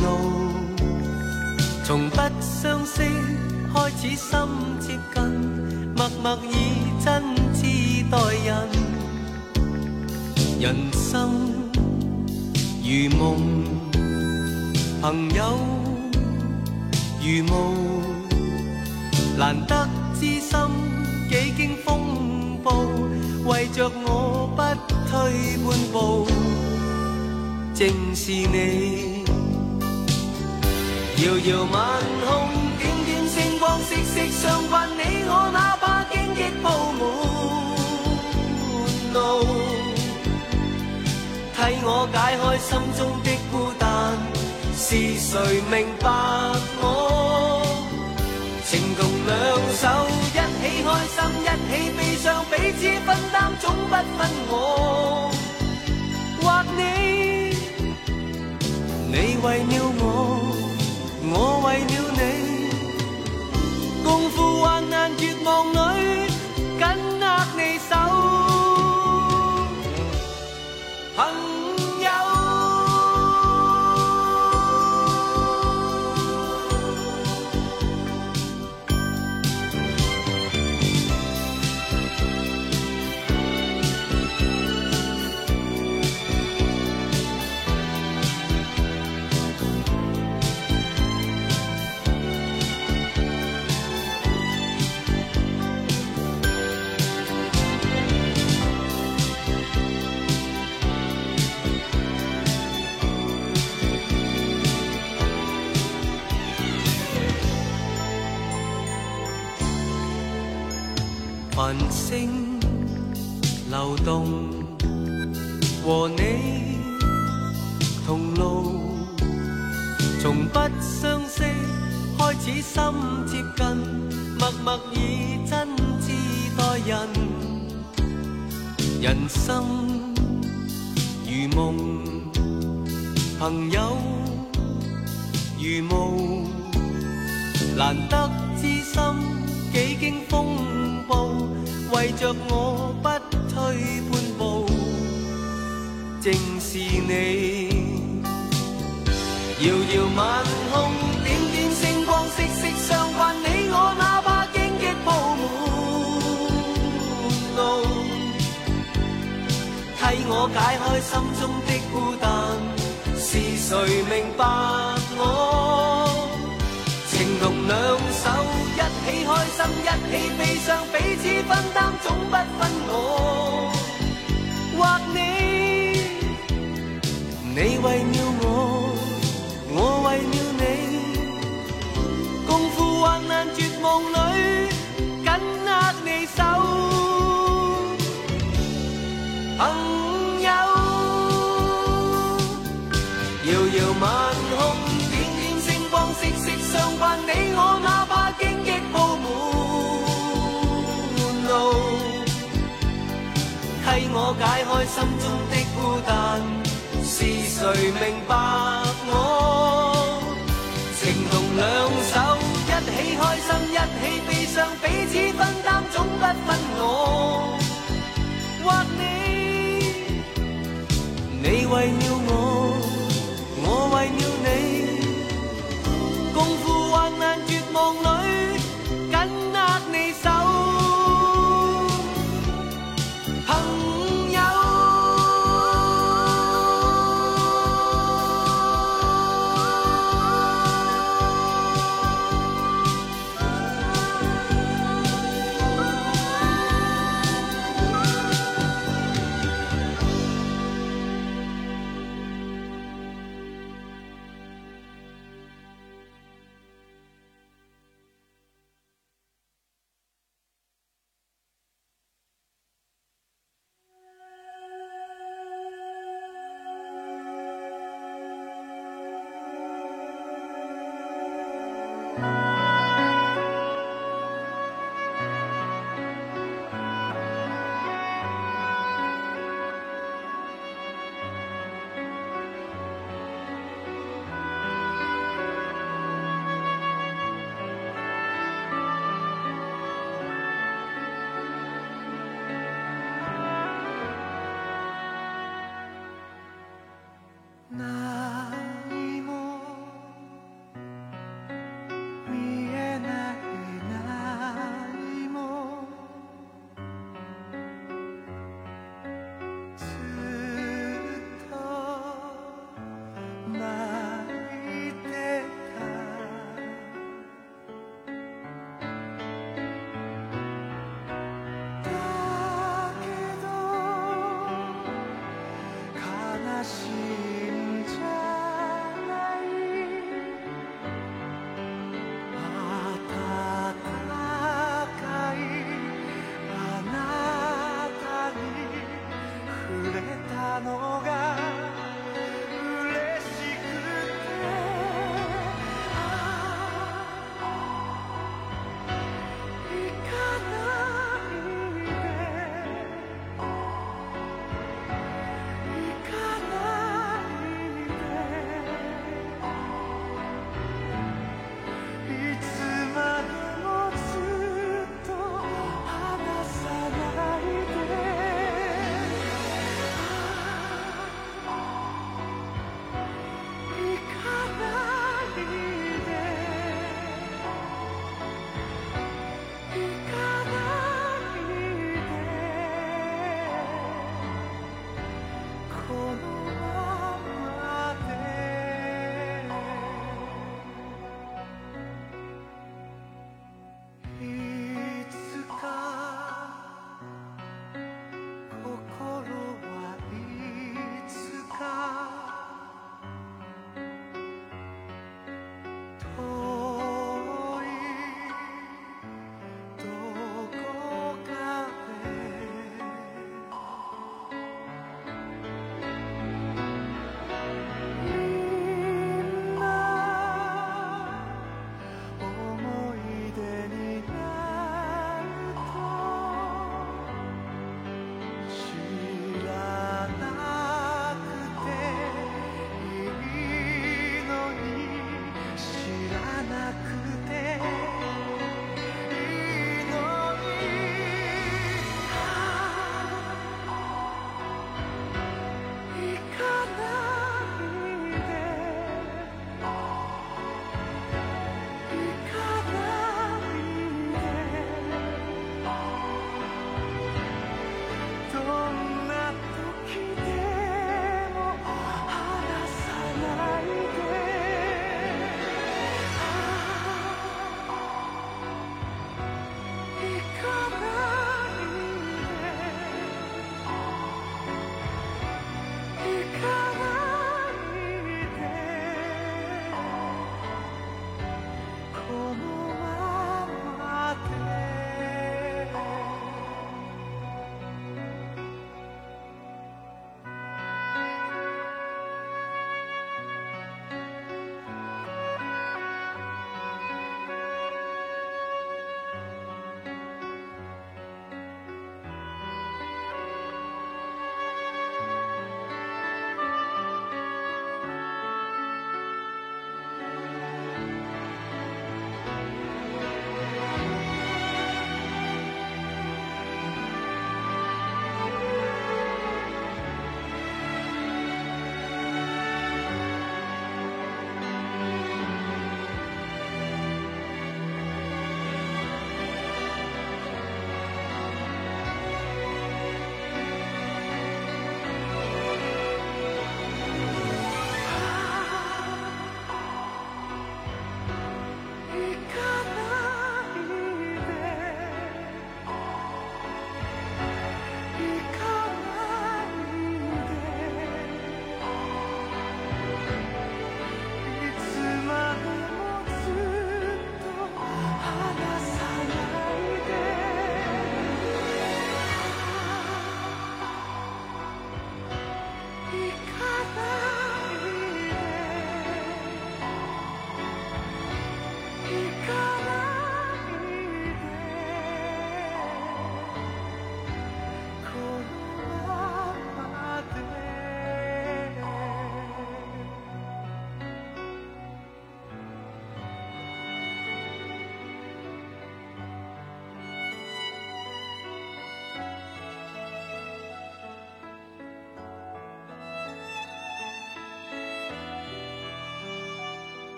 從不相識開始心接近，默默以真挚待人。人生如夢，朋友如霧。難得知心，為着我不退半步，正是你。遙遙晚空，點點星光，息息相关。你我哪怕荆棘鋪滿路，替我解開心中的孤單。是誰明白我？情同兩手，开心，一起悲伤，彼此分担，总不分我或你。你为了我，我为了你，共赴患难绝望里，流動，和你同路，從不相識開始心接近，默默以真挚待人。人生如夢，朋友如霧。難得知心幾經風暴，為着我不半步，正是你。遥遥晚空，点点星光，息息相關。你我哪怕荆棘铺满路，替我解开心中的孤单。是谁明白我？情同两手，一起开心，一起悲伤，彼此分担，总不分我或你。你为了我，我为了你，共赴患难绝望里紧握你手，朋友。遥遥晚空，点点星光，息息相关。你我那替我解开心中的孤单。是谁明白我？情同两手，一起开心，一起悲伤，彼此分担，总不分我或你。你为了我，